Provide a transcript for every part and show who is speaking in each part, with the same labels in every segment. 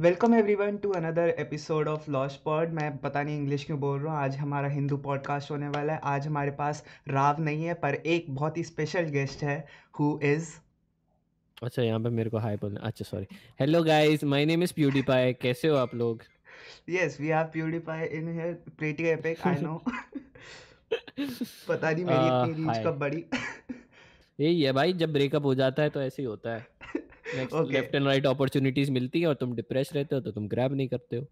Speaker 1: Welcome everyone to another episode of loss pod मैं पता नहीं इंग्लिश क्यों बोल रहा हूँ आज हमारा हिंदू पॉडकास्ट होने वाला है। आज हमारे पास राव नहीं है पर एक बहुत ही स्पेशल गेस्ट है हु इज़
Speaker 2: अच्छा यहाँ पे मेरे को हाय बोलना। अच्छा sorry hello guys my name is PewDiePie कैसे हो आप लोग?
Speaker 1: Yes we have PewDiePie in here pretty epic I know पता नहीं मेरी
Speaker 2: आ,
Speaker 1: इतनी रीच कब बढ़ी।
Speaker 2: यही है भाई जब ब्रेकअप हो जाता है तो ऐसे ही होता है। लेफ्ट एंड राइट अपॉर्चुनिटीज मिलती है और तुम डिप्रेस रहते हो तो तुम ग्रैब नहीं करते हो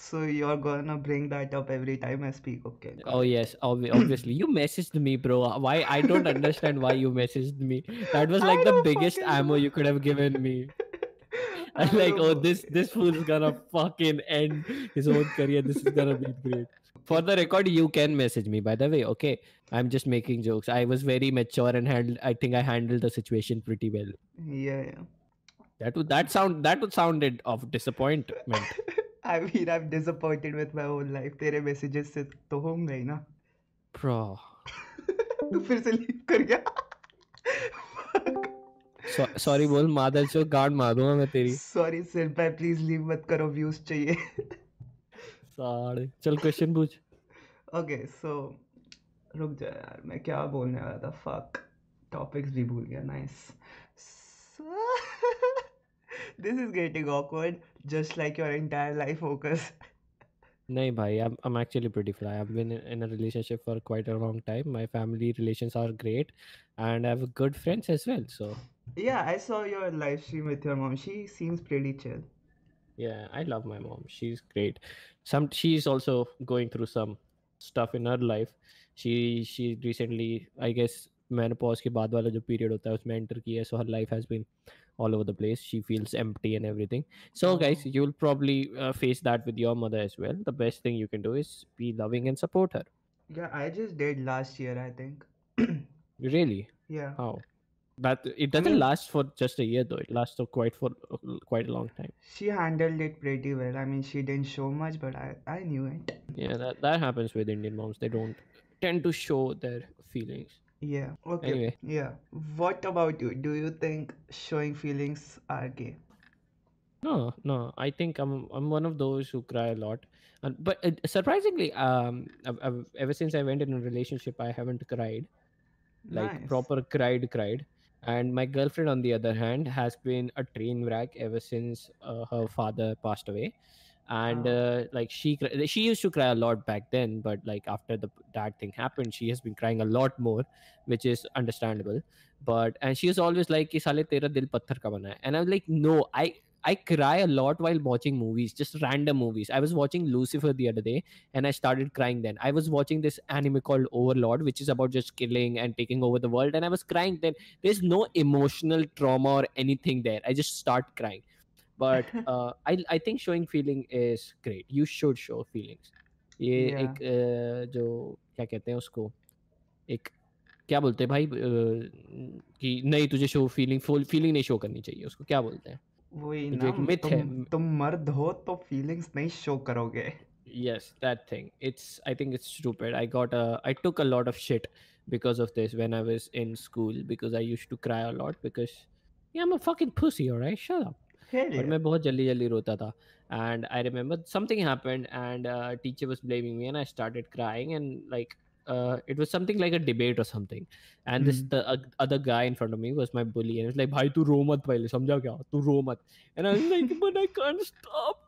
Speaker 1: so you are gonna bring that up every time I speak okay
Speaker 2: Oh yes, obvi- obviously. You messaged me, bro. Why? I don't understand why you messaged me. That was
Speaker 1: I
Speaker 2: like the
Speaker 1: don't
Speaker 2: biggest
Speaker 1: fucking
Speaker 2: ammo
Speaker 1: know.
Speaker 2: you could have given me.
Speaker 1: I
Speaker 2: I'm like,
Speaker 1: don't
Speaker 2: oh,
Speaker 1: know.
Speaker 2: this this fool's gonna fucking end his own career. This is gonna be great. For the record, you can message me. By the way, okay. I'm just making jokes. I was very mature and handled. I think I handled the situation pretty well.
Speaker 1: Yeah, yeah.
Speaker 2: That would that sound that would sounded of disappointment.
Speaker 1: I mean, I'm disappointed with my whole life. तेरे messages से तो होंगे ही ना
Speaker 2: Bro.
Speaker 1: तू फिर से leave कर गया
Speaker 2: So, sorry बोल मादर चो गांड मार दूँगा मैं तेरी
Speaker 1: सॉरी सिर पे प्लीज़ लीव मत करो व्यूज़ चाहिए
Speaker 2: साढ़े चल क्वेश्चन पूछ
Speaker 1: ओके सो रुक जा यार मैं क्या बोलने वाला था फक टॉपिक्स भी भूल गया nice this is getting awkward just like your entire life focus
Speaker 2: नहीं भाई I'm I'm actually pretty fly. I've been in, in a relationship for quite a long time. My family relations are great, and I have good friends as well. So
Speaker 1: yeah i saw your live stream with your mom she seems pretty chill
Speaker 2: yeah, I love my mom. She's great. Some she's also going through some stuff in her life. She she recently I guess menopause के बाद वाला जो period होता है उसमें enter की है. So her life has been all over the place. She feels empty and everything. So guys,
Speaker 1: oh
Speaker 2: you'll probably uh, face that with your mother as well. The best thing you can do is be loving and support her.
Speaker 1: yeah i just did last year i think
Speaker 2: Really?
Speaker 1: yeah
Speaker 2: How? That it doesn't
Speaker 1: mean
Speaker 2: last for just a year though. It lasts for quite for quite a long time.
Speaker 1: she handled it pretty well i mean she didn't show much but i i knew it
Speaker 2: Yeah, that that happens with Indian moms. They don't tend to show their feelings.
Speaker 1: Yeah okay
Speaker 2: Anyway,
Speaker 1: yeah what about you do you think showing feelings are gay
Speaker 2: no, no. I think I'm I'm one of those who cry a lot. And but uh, surprisingly, um, I've, I've, ever since I went in a relationship, I haven't cried like
Speaker 1: nice
Speaker 2: proper cried cried. And my girlfriend, on the other hand, has been a train wreck ever since uh, her father passed away and uh, like she she used to cry a lot back then but like after the dad thing happened she has been crying a lot more which is understandable but and she is always like Ki sale tera dil patthar ka bana hai. and i'm like no i I cry a lot while watching movies, just random movies. I was watching Lucifer the other day and I started crying then. I was watching this anime called Overlord, which is about just killing and taking over the world, and I was crying then. There's no emotional trauma or anything there. I just start crying but uh, I I think showing feeling is great. You should show feelings. ये
Speaker 1: yeah
Speaker 2: एक uh, जो क्या कहते हैं उसको एक क्या बोलते हैं भाई uh, कि नहीं तुझे शो फीलिंग फुल फीलिंग नहीं शो करनी चाहिए उसको क्या बोलते हैं
Speaker 1: वही
Speaker 2: जो
Speaker 1: ना
Speaker 2: एक मिथ है
Speaker 1: तुम तुम मर्द हो तो फीलिंग्स नहीं शो करोगे
Speaker 2: yes that thing it's I think it's stupid I got a I took a lot of shit because of this when I was in school because I used to cry a lot because yeah I'm a fucking pussy alright shut up
Speaker 1: hell
Speaker 2: और
Speaker 1: yeah
Speaker 2: मैं बहुत जल्दी जल्दी रोता था and I remember something happened and uh, teacher was blaming me and I started crying and like uh, it was something like a debate or something and this
Speaker 1: hmm
Speaker 2: the uh, other guy in front of me was my bully and he was like भाई तू रो मत पहले समझा क्या तू रो मत and I was like but I can't stop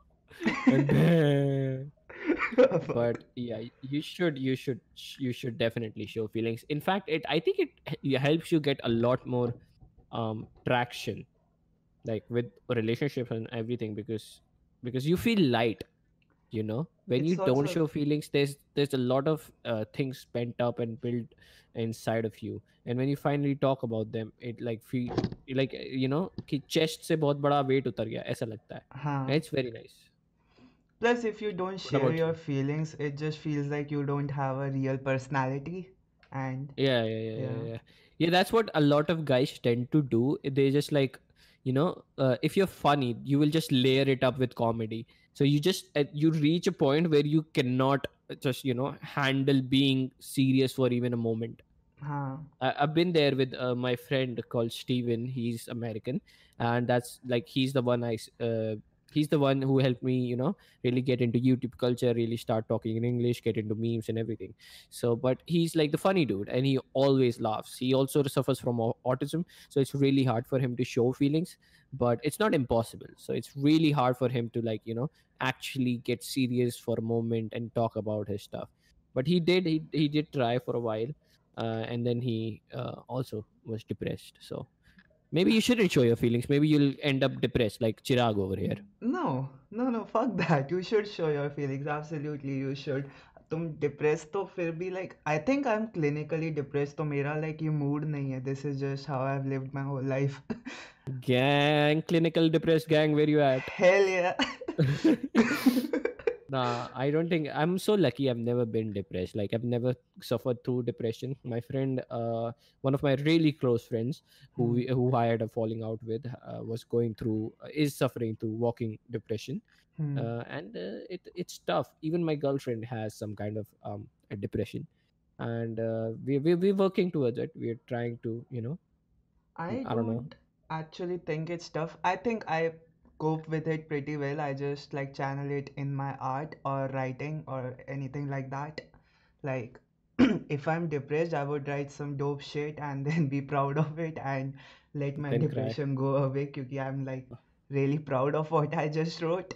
Speaker 2: and then
Speaker 1: Fuck.
Speaker 2: but yeah you should you should you should definitely show feelings in fact it i think it h- helps you get a lot more um traction like with relationships and everything because because you feel light you know when
Speaker 1: it's
Speaker 2: you don't
Speaker 1: also
Speaker 2: show feelings there's there's a lot of uh, things pent up and built inside of you and when you finally talk about them it like feel like you know कि chest से बहुत बड़ा weight उतर गया ऐसा लगता है
Speaker 1: हाँ
Speaker 2: it's very nice
Speaker 1: plus if you don't
Speaker 2: what
Speaker 1: share
Speaker 2: about
Speaker 1: your
Speaker 2: you
Speaker 1: feelings it just feels like you don't have a real personality and
Speaker 2: Yeah, yeah, yeah, yeah,
Speaker 1: yeah
Speaker 2: yeah. Yeah, that's what a lot of guys tend to do. They just like, you know, uh, if you're funny, you will just layer it up with comedy. So you just uh, you reach a point where you cannot just you know handle being serious for even a moment.
Speaker 1: हाँ
Speaker 2: I, I've been there with uh, my friend called Steven. He's American, and that's like he's the one i uh, he's the one who helped me you know really get into youtube culture really start talking in english get into memes and everything. So but he's like the funny dude and he always laughs. He also suffers from autism so it's really hard for him to show feelings but it's not impossible. So it's really hard for him to like you know actually get serious for a moment and talk about his stuff. But he did he, he did try for a while uh, and then he uh, also was depressed. So maybe you shouldn't show your feelings maybe you'll end up depressed like chirag over here
Speaker 1: No, no, no, fuck that. You should show your feelings. Absolutely, you should. तुम depress तो फिर भी like I think I am clinically depress तो मेरा like ये mood नहीं है this is just how I have lived my whole life
Speaker 2: gang clinical depressed gang where you at
Speaker 1: hello yeah
Speaker 2: nah i don't think i'm so lucky i've never been depressed. Like i've never suffered through depression. My friend uh one of my really close friends who we, who i had a falling out with uh, was going through uh, is suffering through walking depression.
Speaker 1: Hmm.
Speaker 2: uh, and uh, it it's tough. Even my girlfriend has some kind of um a depression. And uh, we, we we're working towards it. We're trying to you know
Speaker 1: I
Speaker 2: I don't know.
Speaker 1: don't actually think it's tough. I think I cope with it pretty well. I just like channel it in my art or writing or anything like that. Like if I'm depressed, I would write some dope shit and then be proud of it and let my
Speaker 2: Then cry.
Speaker 1: depression go away because I'm like really proud of what I just wrote.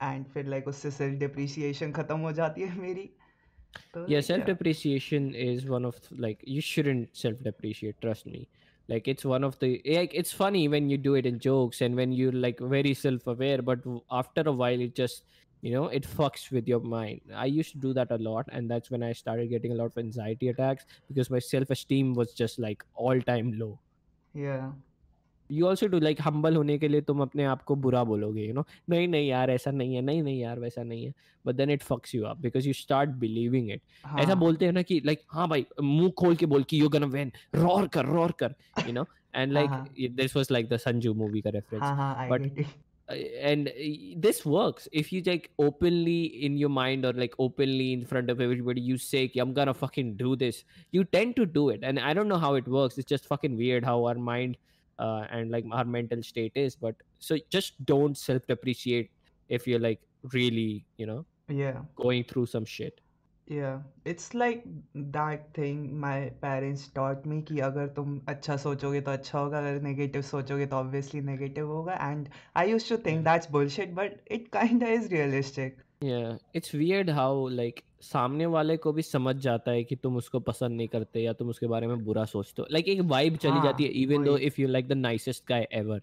Speaker 1: And फिर like उससे self depreciation खत्म हो जाती है मेरी तो
Speaker 2: yeah
Speaker 1: like,
Speaker 2: self depreciation is one of th- like you shouldn't self depreciate trust me like it's one of the like it's funny when you do it in jokes and when you're like very self aware but after a while it just you know it fucks with your mind. I used to do that a lot and that's when i started getting a lot of anxiety attacks because my self esteem was just like all time low.
Speaker 1: Yeah
Speaker 2: you also do like humble होने के लिए तुम अपने आप को बुरा बोलोगे you know नहीं नहीं यार ऐसा नहीं है नहीं नहीं यार वैसा नहीं है but then it fucks you up because you start believing it ऐसा
Speaker 1: हाँ
Speaker 2: बोलते हैं ना कि लाइक हाँ भाई मुँह खोल के बोल कि यू गना win रोर कर रोर कर you know and
Speaker 1: हाँ,
Speaker 2: like
Speaker 1: हाँ।
Speaker 2: y- this was like the Sanju movie का
Speaker 1: हाँ हाँ it
Speaker 2: Uh, and uh, this works if you like openly in your mind or like openly in front of everybody you say "Ki, i'm gonna fucking do this you tend to do it and i don't know how it works it's just fucking weird how our mind uh, and like our mental state is but so just don't self depreciate if you're like really you know
Speaker 1: yeah
Speaker 2: going through some shit
Speaker 1: Yeah, it's like that thing my parents taught me कि अगर तुम अच्छा सोचोगे तो अच्छा होगा अगर negative सोचोगे तो obviously negative होगा and I used to think that's bullshit but it kinda is realistic.
Speaker 2: Yeah it's weird how like सामने वाले को भी समझ जाता है कि तुम उसको पसंद नहीं करते या तुम उसके बारे में बुरा सोचते हो like एक vibe चली
Speaker 1: हाँ,
Speaker 2: जाती है even though
Speaker 1: वही।
Speaker 2: if you're like the nicest guy ever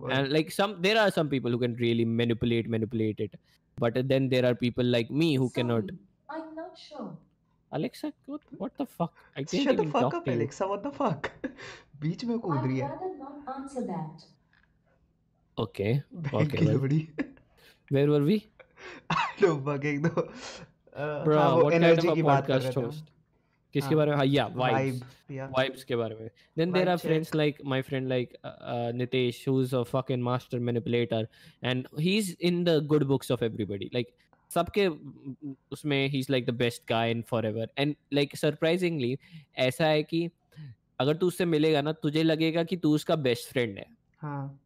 Speaker 1: वही।
Speaker 2: and like some there are some people who can really manipulate manipulate it but then there are people like me who cannot
Speaker 3: Sorry, I'm not sure.
Speaker 2: alexa what, what the fuck i can't
Speaker 1: Shut the
Speaker 2: even
Speaker 1: fuck
Speaker 2: talk
Speaker 1: up
Speaker 2: to you
Speaker 1: Alexa, what the fuck? बीच में कूद रही
Speaker 3: I'd
Speaker 1: है
Speaker 3: rather not answer that.
Speaker 2: okay लोग बगेंग
Speaker 1: तो
Speaker 2: bro energy
Speaker 1: की बात कर रहे
Speaker 2: किसके
Speaker 1: हाँ।
Speaker 2: बारे में?
Speaker 1: या वाइब्स
Speaker 2: वाइब्स के बारे में। Then there are friends like my friend like Nitesh who is a fucking master manipulator and he is in the good books of everybody like सबके mm, उसमें ही is like the best guy in and like surprisingly ऐसा है कि अगर तू उससे मिलेगा ना तुझे लगेगा कि तू उसका बेस्ट फ्रेंड है।
Speaker 1: हाँ।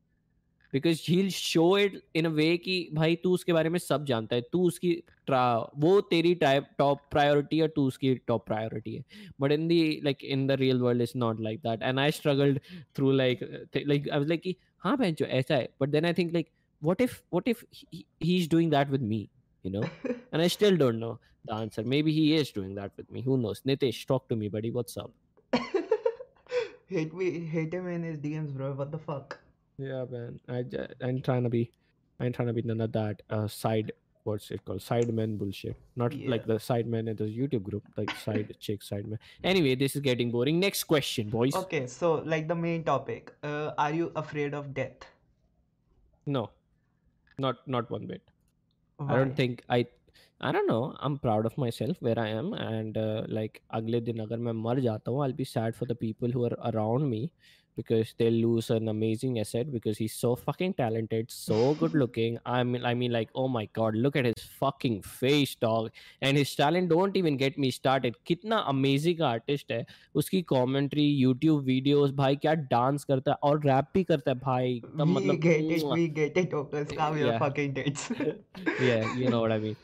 Speaker 2: Because he show it in a way कि भाई तू उसके बारे में सब जानता है तू उसकी ट्रा- वो तेरी टॉप प्रायोरिटी है तू उसकी टॉप प्रायोरिटी है but in the like in the real world is not like that and I struggled through like like I was like कि हाँ बहन जो ऐसा है but then I think like what if what if he, he's doing that with me you know and i still don't know the answer maybe he is doing that with me who knows nitesh talk to me buddy what's up
Speaker 1: hit me hit him in his DMs bro what the fuck
Speaker 2: Yeah, man. I j- I'm trying to be, I'm trying to be none of that uh, side. What's it called? Side men bullshit. Not like
Speaker 1: Yeah.
Speaker 2: the side men in the YouTube group, like side chick, side man. Anyway, this is getting boring. Next question, boys.
Speaker 1: okay so like the main topic uh, are you afraid of death
Speaker 2: No, not not one bit. I
Speaker 1: Why?
Speaker 2: don't think I. I don't know. I'm proud of myself where I am, and uh, like अगले दिन अगर मैं मर जाता हूँ, I'll be sad for the people who are around me, because they'll lose an amazing asset because he's so fucking talented, so good looking. I mean, I mean, like, oh my god, look at his fucking face, dog, and his talent. Don't even get me started. कितना amazing artist है. उसकी commentary, YouTube videos, भाई क्या dance करता है और rap भी करता है भाई. तब
Speaker 1: We
Speaker 2: मतलब
Speaker 1: get it,
Speaker 2: mwah.
Speaker 1: we get it, Opus. Calm your
Speaker 2: Yeah.
Speaker 1: fucking tits.
Speaker 2: yeah you know what i mean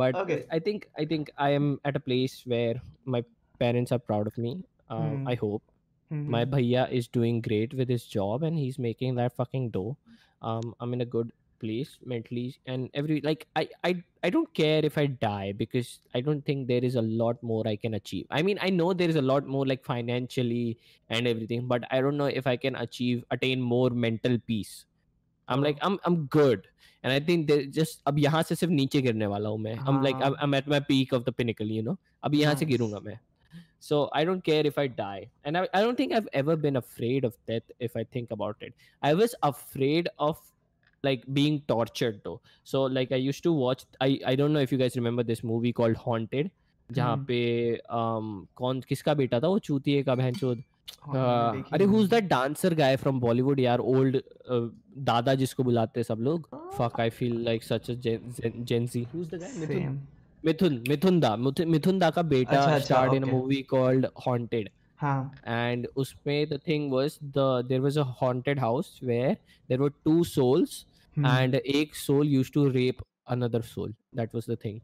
Speaker 2: but
Speaker 1: Okay.
Speaker 2: i think i think i am at a place where my parents are proud of me uh,
Speaker 1: Hmm.
Speaker 2: i hope Mm-hmm.
Speaker 1: My
Speaker 2: bhaiya is doing great with his job and he's making that fucking dough. Um, I'm in a good place mentally and every like I, I i don't care if i die because i don't think there is a lot more i can achieve. I mean i know there is a lot more like financially and everything but i don't know if i can achieve attain more mental peace. I'm like i'm i'm good. And i think they just ab yahan se sirf niche girne wala hu main. I'm like I'm, I'm at my peak of the pinnacle you know? Ab yahan
Speaker 1: nice.
Speaker 2: se girunga main so i don't care if i die and I, I don't think i've ever been afraid of death if i think about it i was afraid of like being tortured though so like i used to watch i i don't know if you guys remember this movie called haunted जहाँ
Speaker 1: हम्म.
Speaker 2: पे um, कौन किसका बेटा था वो चूतिए का बहन चोद
Speaker 1: हाँ, मैंने देखी
Speaker 2: अरे
Speaker 1: नहीं
Speaker 2: हुज
Speaker 1: है।
Speaker 2: That dancer guy from Bollywood यार ओल्ड दादा जिसको बुलाते हैं सब लोग fuck I feel like such a जेंसी whose the guy Mithun मिथुनदा मिथुनदा का बेटा
Speaker 1: starred
Speaker 2: in movie called
Speaker 1: Haunted
Speaker 2: and उसमें the thing was the there was a haunted house where there were two souls and एक soul used to rape another soul that was the thing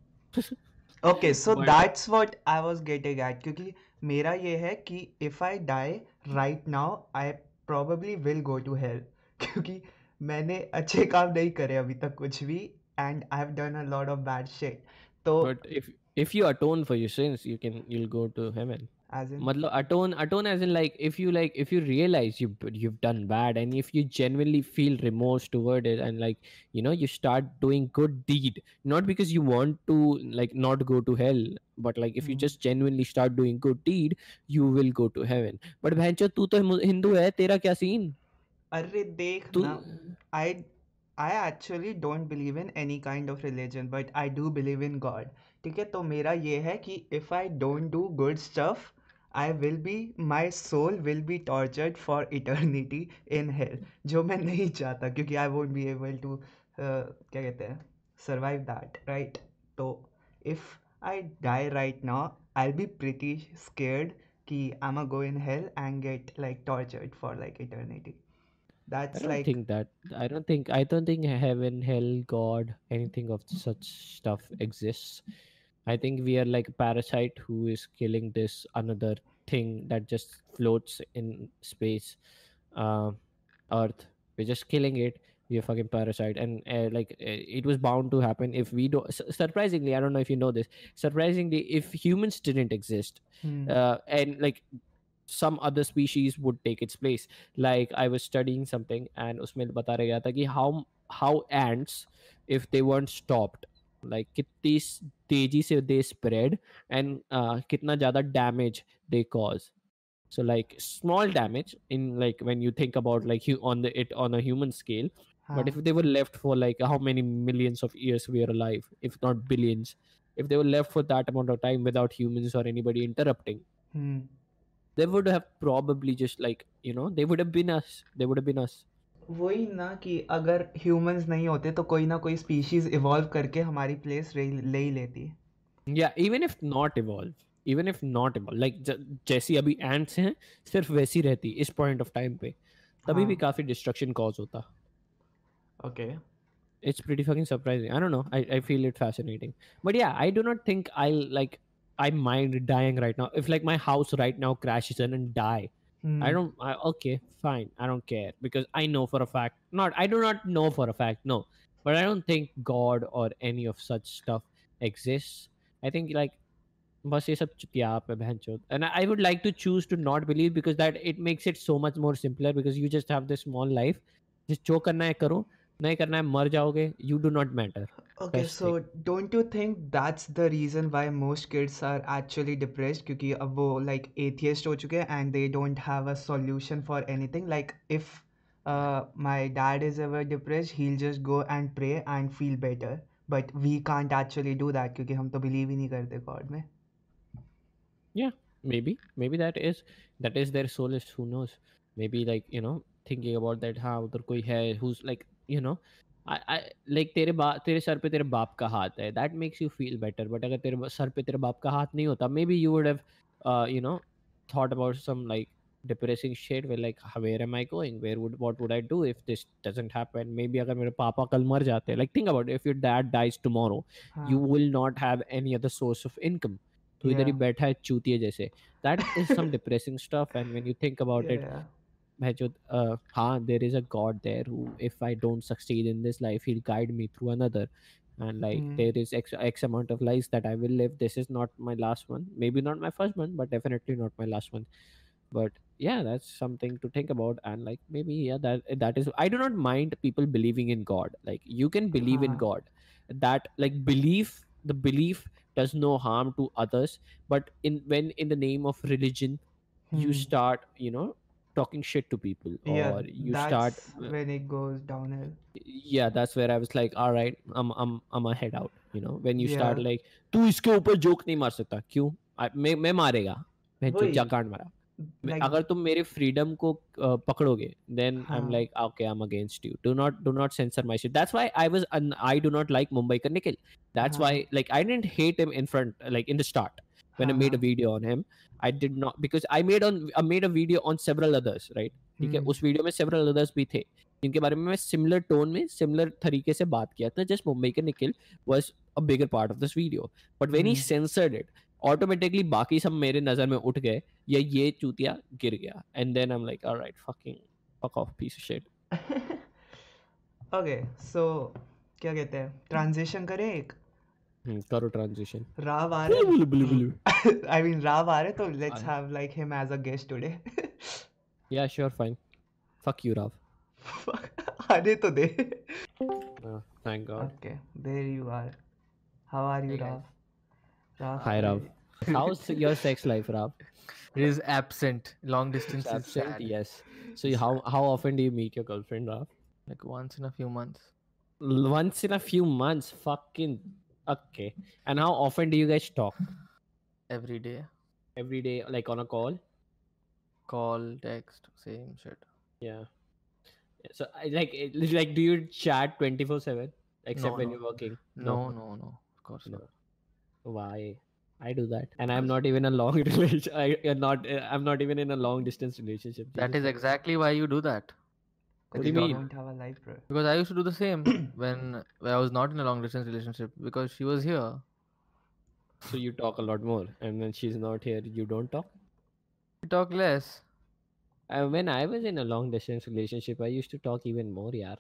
Speaker 1: okay so that's what I was getting at क्योंकि मेरा ये है कि if I die right now I probably will go to hell क्योंकि मैंने अच्छे काम नहीं करे अभी तक कुछ भी and I have done a lot of bad shit तो
Speaker 2: but if if you atone for your sins you can you'll go to heaven
Speaker 1: as in
Speaker 2: मतलब atone atone as in like if you like if you realize you you've done bad and if you genuinely feel remorse toward it and like you know you start doing good deed not because you want to like not go to hell but like if you
Speaker 1: Hmm.
Speaker 2: just genuinely start doing good deed you will go to heaven but तू तो हिमु- हिंदू है तेरा क्या scene
Speaker 1: अरे देख
Speaker 2: तू
Speaker 1: ना I I actually don't believe in any kind of religion but I do believe in God ठीक है तो मेरा ये है कि if I don't do good stuff I will be my soul will be tortured for eternity in hell जो मैं नहीं चाहता क्योंकि I won't be able to uh, क्या कहते हैं survive that right तो if I die right now I'll be pretty scared कि I'm gonna go in hell and get like tortured for like eternity
Speaker 2: I
Speaker 1: that's
Speaker 2: don't
Speaker 1: like
Speaker 2: think that I don't think I don't think heaven, hell, God, anything of such stuff exists. I think we are like a parasite who is killing this another thing that just floats in space, uh, Earth. We're just killing it. We're a fucking parasite, and uh, like uh, it was bound to happen if we don't. Surprisingly, I don't know if you know this. Surprisingly, if humans didn't exist,
Speaker 1: hmm.
Speaker 2: uh, and like some other species would take its place like i was studying something and उसमें बता रहा गया था कि how how ants if they weren't stopped like कितनी स- तेजी से they spread and uh, कितना ज़्यादा damage they cause so like small damage in like when you think about like you on the it on a human scale but
Speaker 1: हाँ
Speaker 2: if they were left for like how many millions of years we are alive if not billions if they were left for that amount of time without humans or anybody interrupting
Speaker 1: hmm.
Speaker 2: they would have probably just like you know they would have been us they would have been us
Speaker 1: वही ना कि अगर humans नहीं होते तो कोई ना कोई स्पीशीज इवॉल्व करके हमारी प्लेस ले ही लेती
Speaker 2: yeah even if not evolve even if not evolve like ज- जैसी अभी ants हैं सिर्फ वैसी रहती इस पॉइंट ऑफ टाइम पे तभी भी
Speaker 1: हाँ
Speaker 2: काफी डिस्ट्रक्शन कॉज होता
Speaker 1: okay
Speaker 2: it's pretty fucking surprising i don't know I, I feel it fascinating but yeah i do not think i'll like i mind dying right now if like my house right now crashes in and die
Speaker 1: Hmm.
Speaker 2: I don't. I, okay, fine. I don't care because I know for a fact. Not. I do not know for a fact. No, but I don't think God or any of such stuff exists. I think like बस ये सब चुतियाप है बहनचोद and I would like to choose to not believe because that it makes it so much more simpler because you just have this small life just जो करना है करो नहीं करना है मर जाओगे you do not matter
Speaker 1: Okay,
Speaker 2: best
Speaker 1: so don't you think that's the reason why most kids are actually depressed? क्योंकि अब वो like atheist हो चुके हैं and they don't have a solution for anything. Like if uh, my dad is ever depressed, he'll just go and pray and feel better. But we can't actually do that क्योंकि हम तो believe ही नहीं करते God में.
Speaker 2: maybe maybe that is that is their solace who knows maybe like you know thinking about that हाँ उधर कोई है who's like you know like तेरे बा तेरे सर पे तेरे बाप का हाथ है that makes you feel better but अगर तेरे सर पे तेरे बाप का हाथ नहीं होता may be you would have you know thought about some like depressing shed way like where am I going where would what would I do if this doesn't happen may be अगर मेरे पापा कल मर जाते हैं like think about if your dad dies tomorrow you will not have any other source of income तो इधर ही बैठा है चूतिए जैसे. That is some depressing stuff and when you think about it uh, there is a god there who if I don't succeed in this life he'll guide me through another. And like
Speaker 1: Hmm.
Speaker 2: there is x, x amount of lives that I will live. This is not my last one. Maybe not my first one but definitely not my last one. But yeah that's something to think about. And like maybe yeah that that is I do not mind people believing in God. Like you can believe in
Speaker 1: Huh.
Speaker 2: God. That like belief the belief does no harm to others. But in when in the name of religion you
Speaker 1: Hmm.
Speaker 2: start you know talking shit to people
Speaker 1: yeah
Speaker 2: or you
Speaker 1: that's
Speaker 2: start uh,
Speaker 1: when it goes downhill
Speaker 2: yeah that's where i was like all right i'm i'm i'm a head out you know when you start
Speaker 1: Yeah.
Speaker 2: like तू इसके ऊपर joke नहीं मार सकता क्यों I- मैं मैं मारेगा मैं जो
Speaker 1: वही
Speaker 2: जा कांड मारा मैं-
Speaker 1: like
Speaker 2: अगर तुम मेरे फ्रीडम को uh, पकड़ोगे then i'm
Speaker 1: हाँ.
Speaker 2: like okay i'm against you do not do not censor my shit that's why i was un- i do not like mumbai ka nikhil that's
Speaker 1: हाँ.
Speaker 2: why like i didn't hate him in front like in the start when i
Speaker 1: हाँ,
Speaker 2: made a
Speaker 1: हाँ.
Speaker 2: video on him I did not because i made on i made a video on several others right? ठीक है?
Speaker 1: हम्म,
Speaker 2: उस video में several others भी थे जिनके बारे में मैं सिमिलर टोन में सिमिलर तरीके से बात किया था। जस्ट मुंबई के Nikhil was a bigger part of this video but when
Speaker 1: he.
Speaker 2: Censored it automatically बाकी सब मेरे नज़र में उठ गए या ये चूतिया गिर गया। And then I am like alright fucking fuck off piece of shit
Speaker 1: okay so क्या कहते हैं? ट्रांजिशन करें एक?
Speaker 2: करो ट्रांजिशन
Speaker 1: राव आ रहे
Speaker 2: blue blue blue
Speaker 1: I mean Rao आ रहे तो let's
Speaker 2: uh
Speaker 1: have like him as a guest today
Speaker 2: yeah sure fine fuck you Rao
Speaker 1: आने तो दे
Speaker 2: thank God
Speaker 1: okay there you are how are you
Speaker 4: Hey,
Speaker 1: Rao Rao
Speaker 2: hi Rao house your sex life Rao
Speaker 4: It is absent. Long distance is
Speaker 2: absent
Speaker 4: sad.
Speaker 2: yes so how how often do you meet your girlfriend rav
Speaker 4: Like once in a few months.
Speaker 2: L- once in a few months fucking okay and how often do you guys talk
Speaker 4: Every day.
Speaker 2: every day like on a call
Speaker 4: Call, text, same shit.
Speaker 2: yeah so like like do you chat 24 7 except
Speaker 4: No,
Speaker 2: when
Speaker 4: no.
Speaker 2: you're working
Speaker 4: No, no, no. Of course
Speaker 2: No.
Speaker 4: not.
Speaker 2: why i do that and i'm not even a long relation I, I'm not i'm not even in a long distance relationship
Speaker 4: That is exactly why you do that.
Speaker 2: What do you mean?
Speaker 1: Life,
Speaker 4: because I used to do the same when, when I was not in a long distance relationship because she was here.
Speaker 2: So you talk a lot more, and when she's not here, you don't talk.
Speaker 4: You talk less.
Speaker 2: And when I was in a long distance relationship, I used to talk even more, yeah.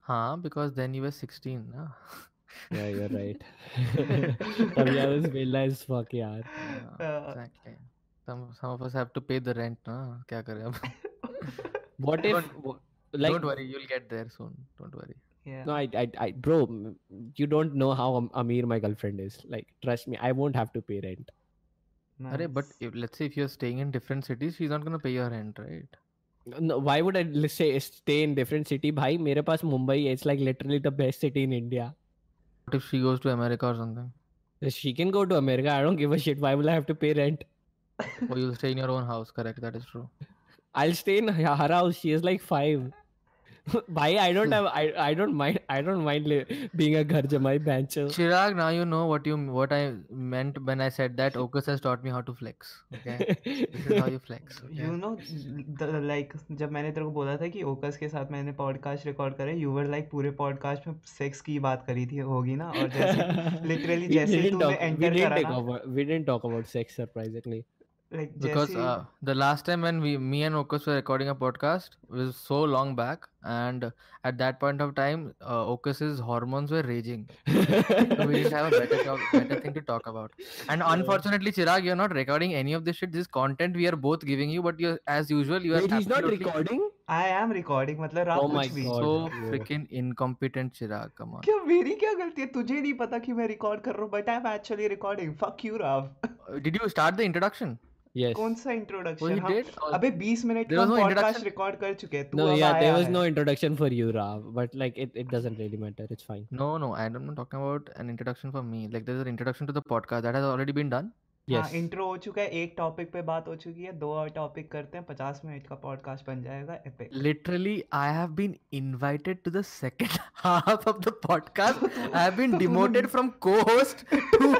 Speaker 4: Huh? Because then you were sixteen, na?
Speaker 2: yeah, you're right. I was villa fuck,
Speaker 1: uh.
Speaker 4: exactly. Some some of us have to pay the rent, na?
Speaker 2: What if? like
Speaker 4: don't worry you'll get there soon. Don't worry.
Speaker 1: Yeah.
Speaker 2: No i i, I bro you don't know how Am- amir my girlfriend is. Like trust me i won't have to pay rent.
Speaker 4: Nice. Array,
Speaker 1: but
Speaker 4: if, let's say if you're staying in different cities she's not going to pay your rent right?
Speaker 2: No, why would i say stay in different city? Bhai mere paas mumbai it's like literally the best city in india.
Speaker 4: What if she goes to america or something?
Speaker 2: She can go to america i don't give a shit. Why will i have to pay rent?
Speaker 4: Oh, you'll stay in your own house. Correct. That is true.
Speaker 2: I'll stay in her house. She is like five. भाई I don't have I don't mind I don't mind being a घर जमाई bencher
Speaker 4: Chirag now you know what you what I meant when I said that ओकस has taught me how to flex okay this is how you flex
Speaker 1: you know like जब मैंने तेरे को बोला था कि ओकस के साथ मैंने पॉडकास्ट रिकॉर्ड करे यू वर लाइक पूरे पॉडकास्ट में सेक्स की बात करी थी होगी ना? और जैसे लिटरली जैसे तूने
Speaker 2: एंटर करा
Speaker 1: we
Speaker 2: didn't talk about sex surprisingly about sex surprisingly
Speaker 1: like
Speaker 4: because
Speaker 1: जैसे
Speaker 4: uh, the last time when we me and Okus were recording a podcast was so long back and at that point of time uh, Okus's hormones were raging so we didn't have a better talk, better thing to talk about and unfortunately Chirag you're not recording any of this shit this is content we are both giving you but you as usual you are
Speaker 2: Wait, he's not
Speaker 4: absolutely
Speaker 2: recording
Speaker 1: I am recording मतलब रात
Speaker 2: Oh my
Speaker 1: कुछ भी
Speaker 2: God.
Speaker 4: so
Speaker 2: yeah.
Speaker 4: freaking incompetent Chirag come on
Speaker 1: क्या मेरी क्या गलती है तुझे नहीं पता कि मैं रिकॉर्ड कर रहा हूँ but I am actually recording fuck you Rao
Speaker 4: Uh, did you start the introduction
Speaker 2: Yes.
Speaker 1: कौन सा इंट्रोडक्शन well,
Speaker 4: did, or...
Speaker 1: अबे 20 मिनट का पॉडकास्ट रिकॉर्ड कर चुके हैं तू
Speaker 2: no yeah there was no introduction for you Rao but like it it doesn't really matter it's fine
Speaker 4: no no I am not talking about an introduction for me like there is an introduction to the podcast that has already been done
Speaker 2: yes
Speaker 1: intro हो चुका है एक topic पे बात हो चुकी है दो और टॉपिक करते हैं 50 मिनट का पॉडकास्ट बन जाएगा epic
Speaker 4: literally I have been invited to the second half of the podcast I have been demoted from co-host to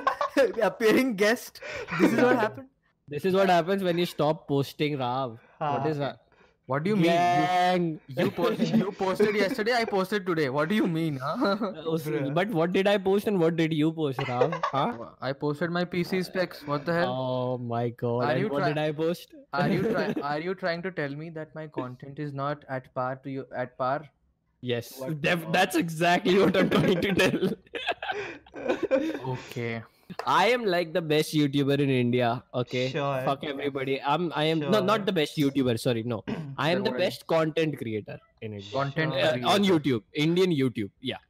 Speaker 4: appearing guest this is what happened
Speaker 2: this is what happens when you stop posting rav what
Speaker 1: हाँ
Speaker 2: that
Speaker 4: What do you mean?
Speaker 2: Gang.
Speaker 4: You, you, post, you posted yesterday. I posted today. What do you mean? Huh?
Speaker 1: Oh,
Speaker 2: but what did I post and what did you post, Rav? Huh?
Speaker 4: I posted my PC specs. What the hell?
Speaker 2: Oh my god!
Speaker 4: Are
Speaker 2: and
Speaker 4: you
Speaker 2: what
Speaker 4: try-
Speaker 2: did I post?
Speaker 4: Are you try, Are you trying to tell me that my content is not at par to you at par?
Speaker 2: Yes, def- that's exactly what I'm trying to tell.
Speaker 4: Okay.
Speaker 2: I am like the best YouTuber in India. Okay,
Speaker 1: Sure.
Speaker 2: fuck everybody. I'm I am no not the best YouTuber. Sorry, no. I am the
Speaker 4: what are you?
Speaker 2: best content creator in India.
Speaker 4: Content
Speaker 1: Sure.
Speaker 2: Uh, on. YouTube, Indian YouTube. Yeah,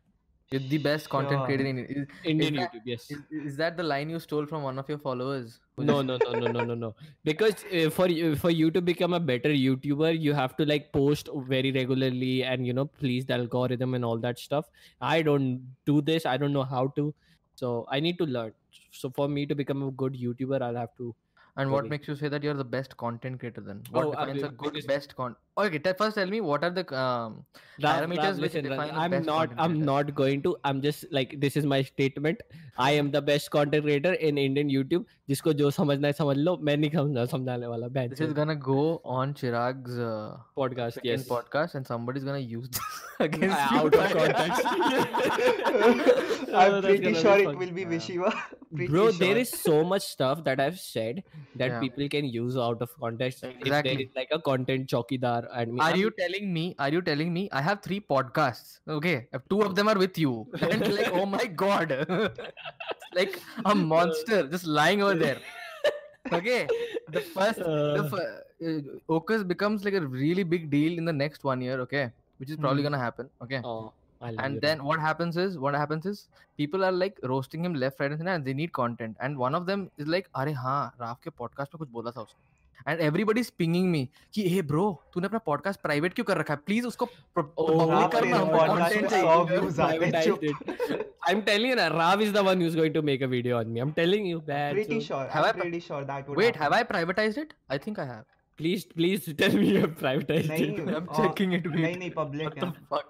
Speaker 4: You're the best content
Speaker 1: Sure.
Speaker 4: creator in is,
Speaker 2: Indian
Speaker 4: that-
Speaker 2: YouTube. Yes.
Speaker 4: is, is that the line you stole from one of your followers?
Speaker 2: No, no, no, no, no, no, no. Because uh, for you, for you to become a better YouTuber, you have to like post very regularly and you know please the algorithm and all that stuff. I don't do this. I don't know how to. So I need to learn. So for me to become a good YouTuber, I'll have to.
Speaker 4: And what
Speaker 2: Really?
Speaker 4: makes you say that you're the best content creator then? What
Speaker 2: Oh, I
Speaker 4: defines a
Speaker 2: mean,
Speaker 4: good
Speaker 2: because-
Speaker 4: best con? Okay, te- first tell me what are the um,
Speaker 2: Rav,
Speaker 4: parameters
Speaker 2: Rav,
Speaker 4: which
Speaker 2: listen, Rav,
Speaker 4: define a
Speaker 2: I'm
Speaker 4: best
Speaker 2: not.
Speaker 4: content
Speaker 2: I'm
Speaker 4: creator?
Speaker 2: not going to. I'm just like this is my statement. I am the best content creator in Indian YouTube. जिसको जो समझना है समझ लो मैं नहीं समझना समझाने वाला बैठ
Speaker 4: This is gonna go on Chirag's uh,
Speaker 2: podcast.
Speaker 4: second
Speaker 2: Yes.
Speaker 4: podcast, and somebody's gonna use this against
Speaker 2: Uh,
Speaker 4: you.
Speaker 2: out of context. Oh,
Speaker 1: I'm
Speaker 2: that's
Speaker 1: pretty
Speaker 2: gonna be
Speaker 1: sure it
Speaker 2: fun.
Speaker 1: will be
Speaker 4: Yeah.
Speaker 1: Vishiva. Pretty
Speaker 2: Bro, there
Speaker 1: sure.
Speaker 2: is so much stuff that I've said that
Speaker 4: Yeah.
Speaker 2: people can use out of context. If there
Speaker 4: Exactly.
Speaker 2: like a content chokidar and me,
Speaker 4: Are you telling me? Are you telling me? I have three podcasts. Okay, two of them are with you, and like, oh my god, like a monster just lying over there. Okay, the first, the
Speaker 2: Uh.
Speaker 4: fir- uh, Ocus becomes like a really big deal in the next one year. Okay, which is probably
Speaker 1: Hmm.
Speaker 4: gonna happen. Okay,
Speaker 2: Oh,
Speaker 4: and
Speaker 2: you,
Speaker 4: then
Speaker 2: Rav.
Speaker 4: what happens is what happens is people are like roasting him left right and center and they need content and one of them is like अरे हाँ राव के podcast में कुछ बोला था उसने and everybody is pinging me कि hey bro तूने अपना podcast private क्यों कर रखा है please उसको pu- pu-
Speaker 2: Oh,
Speaker 4: public
Speaker 1: Rao
Speaker 4: करना
Speaker 1: तेरे
Speaker 4: हमको
Speaker 1: podcast
Speaker 4: content
Speaker 1: में
Speaker 4: चाहिए
Speaker 1: सौ views आते हैं,
Speaker 2: Privatized
Speaker 1: चुप।
Speaker 2: it. I'm telling you, na, Rav is the one who's going to make a video on me. I'm telling you, bad.
Speaker 1: Pretty
Speaker 2: so
Speaker 1: sure.
Speaker 4: Have
Speaker 1: I'm
Speaker 4: I-
Speaker 1: pretty sure that would
Speaker 4: wait have
Speaker 1: happen.
Speaker 4: I privatized it I think I have
Speaker 2: Please, please tell me you have privatized
Speaker 1: नहीं
Speaker 2: it.
Speaker 4: I'm
Speaker 1: और-
Speaker 4: checking it wait
Speaker 1: नहीं नहीं public
Speaker 4: what the
Speaker 1: है
Speaker 4: fuck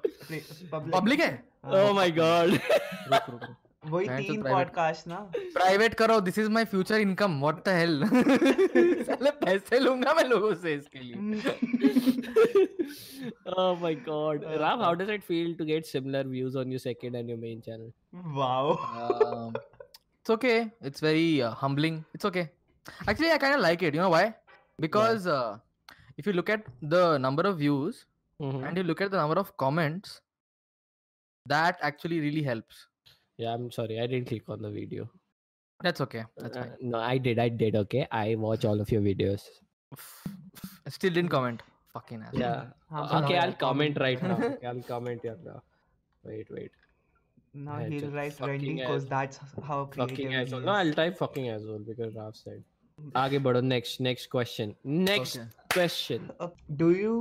Speaker 1: public
Speaker 4: public है
Speaker 1: हाँ,
Speaker 2: Oh my god.
Speaker 4: रुक रुक रुक
Speaker 1: वही
Speaker 4: Fans to
Speaker 1: तीन
Speaker 4: private.
Speaker 1: podcast ना
Speaker 4: प्राइवेट करो this is my future income what the hell साले पैसे लूंगा मैं लोगों से इसके लिए
Speaker 2: oh my god.
Speaker 1: Uh,
Speaker 2: Rav, how does it feel to get similar views on your second and your main channel?
Speaker 1: wow
Speaker 4: um, it's okay. It's very uh, humbling. It's okay. Actually, I kind of like it. You know why? because yeah. uh, if you look at the number of views
Speaker 2: mm-hmm.
Speaker 4: and you look at the number of comments that actually really helps.
Speaker 2: Yeah i'm sorry i didn't click on the video.
Speaker 4: That's okay that's
Speaker 2: uh,
Speaker 4: fine.
Speaker 2: no i did i did okay. I watch all of your videos.
Speaker 4: I still didn't comment. Fucking ass
Speaker 2: yeah. Okay i'll comment right now. Okay, i'll comment here now. Wait wait.
Speaker 1: Now he'll write because that's how
Speaker 2: fucking asshole. No, I'll type fucking asshole because Raf said. आगे बढ़ो next next question. Next
Speaker 4: Okay.
Speaker 2: question.
Speaker 1: Uh, do you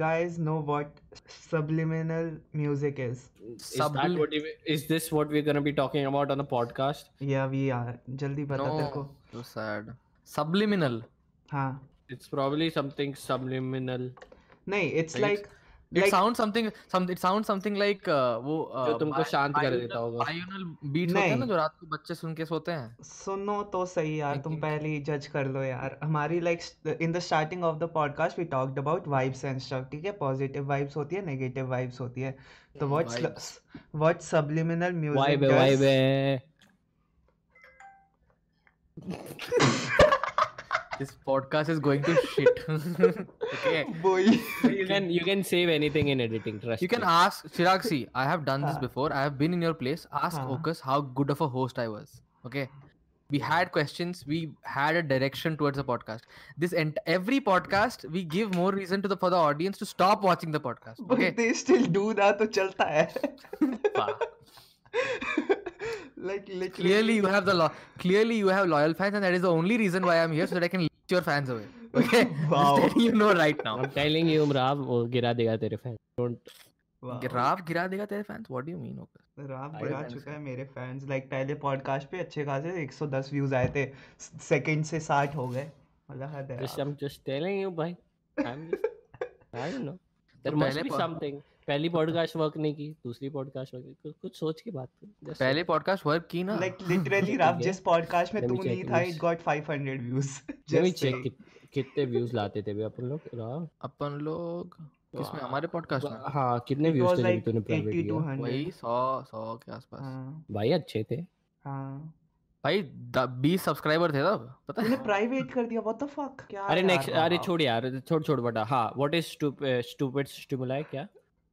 Speaker 1: guys know what subliminal music is?
Speaker 2: Is that
Speaker 4: Sublim-
Speaker 2: what you- is this what we're gonna be talking about on the podcast?
Speaker 1: Yeah, we are. जल्दी बता तेरे को.
Speaker 4: No, so sad. Subliminal.
Speaker 1: हाँ.
Speaker 2: It's probably something subliminal.
Speaker 1: नहीं, it's
Speaker 4: Like
Speaker 1: like
Speaker 4: It
Speaker 1: like
Speaker 4: sounds something some it sounds something like uh, वो uh,
Speaker 2: जो तुमको शांत कर देता होगा।
Speaker 4: binaural beats होते हैं ना जो रात को बच्चे सुन के सोते हैं
Speaker 1: सुनो तो सही यार तुम पहले ही जज कर लो यार हमारी like in the starting of the podcast we talked about vibes and stuff ठीक है पॉजिटिव वाइब्स होती है नेगेटिव वाइब्स होती है तो what
Speaker 4: Vibes.
Speaker 1: What subliminal music
Speaker 2: vibe है.
Speaker 4: this podcast is going to shit. okay.
Speaker 1: Boy.
Speaker 2: You can you can save anything in editing, trust.
Speaker 4: You
Speaker 2: me.
Speaker 4: can ask Chirag see, I have done this before. I have been in your place. Ask uh how good of a host I was. Okay. We had questions. We had a direction towards the podcast. This ent- every podcast we give more reason to the for the audience to stop watching the podcast. Okay?
Speaker 1: But they still do that, to chalta hai. Like literally
Speaker 4: clearly you have the lo- clearly you have loyal fans and that is the only reason why i'm here so that i can lead your fans away okay
Speaker 1: Wow.
Speaker 4: just you know right now
Speaker 2: I'm telling you, Rav, वो गिरा देगा तेरे fan. Don't.
Speaker 1: Wow.
Speaker 4: Rao गिरा देगा तेरे fans what do you mean
Speaker 1: okay
Speaker 2: Rao
Speaker 1: गिरा चुका है मेरे फैंस लाइक like, पहले पॉडकास्ट पे अच्छे खासे 110 व्यूज़ आए थे सेकंड से 60 हो गए मतलब हद है
Speaker 2: Just,
Speaker 1: यार।
Speaker 2: I'm just telling you, bhai. I'm just, I don't know. There
Speaker 4: तो
Speaker 2: must
Speaker 4: पहले
Speaker 2: be
Speaker 4: pod-
Speaker 2: something. पहली पॉडकास्ट वर्क नहीं की दूसरी पॉडकास्ट वर्क कुछ कुछ सोच के बात कर Just
Speaker 4: पहले पॉडकास्ट वर्क की ना।
Speaker 1: लाइक लिटरली राव जिस पॉडकास्ट में तू नहीं था it got 500
Speaker 2: views
Speaker 1: just
Speaker 2: check कित, कितने व्यूज़ लाते थे बे अपन लोग राव
Speaker 4: अपन लोग किसमें हमारे पॉडकास्ट में।
Speaker 2: हाँ कितने व्यूज़ थे
Speaker 1: लाइक
Speaker 2: तूने प्राइवेट किया
Speaker 4: वही 100 100 के आसपास।
Speaker 1: हाँ।
Speaker 2: भाई अच्छे थे।
Speaker 1: हाँ।
Speaker 4: भाई द- 20 सब्सक्राइबर थे तब पता है?
Speaker 1: प्राइवेट कर दिया व्हाट द फक क्या
Speaker 2: अरे नेक्स्ट अरे छोड़ यार छोड़ छोड़ बटा। हाँ व्हाट इज़ स्टूपिड स्टिमुलाई क्या?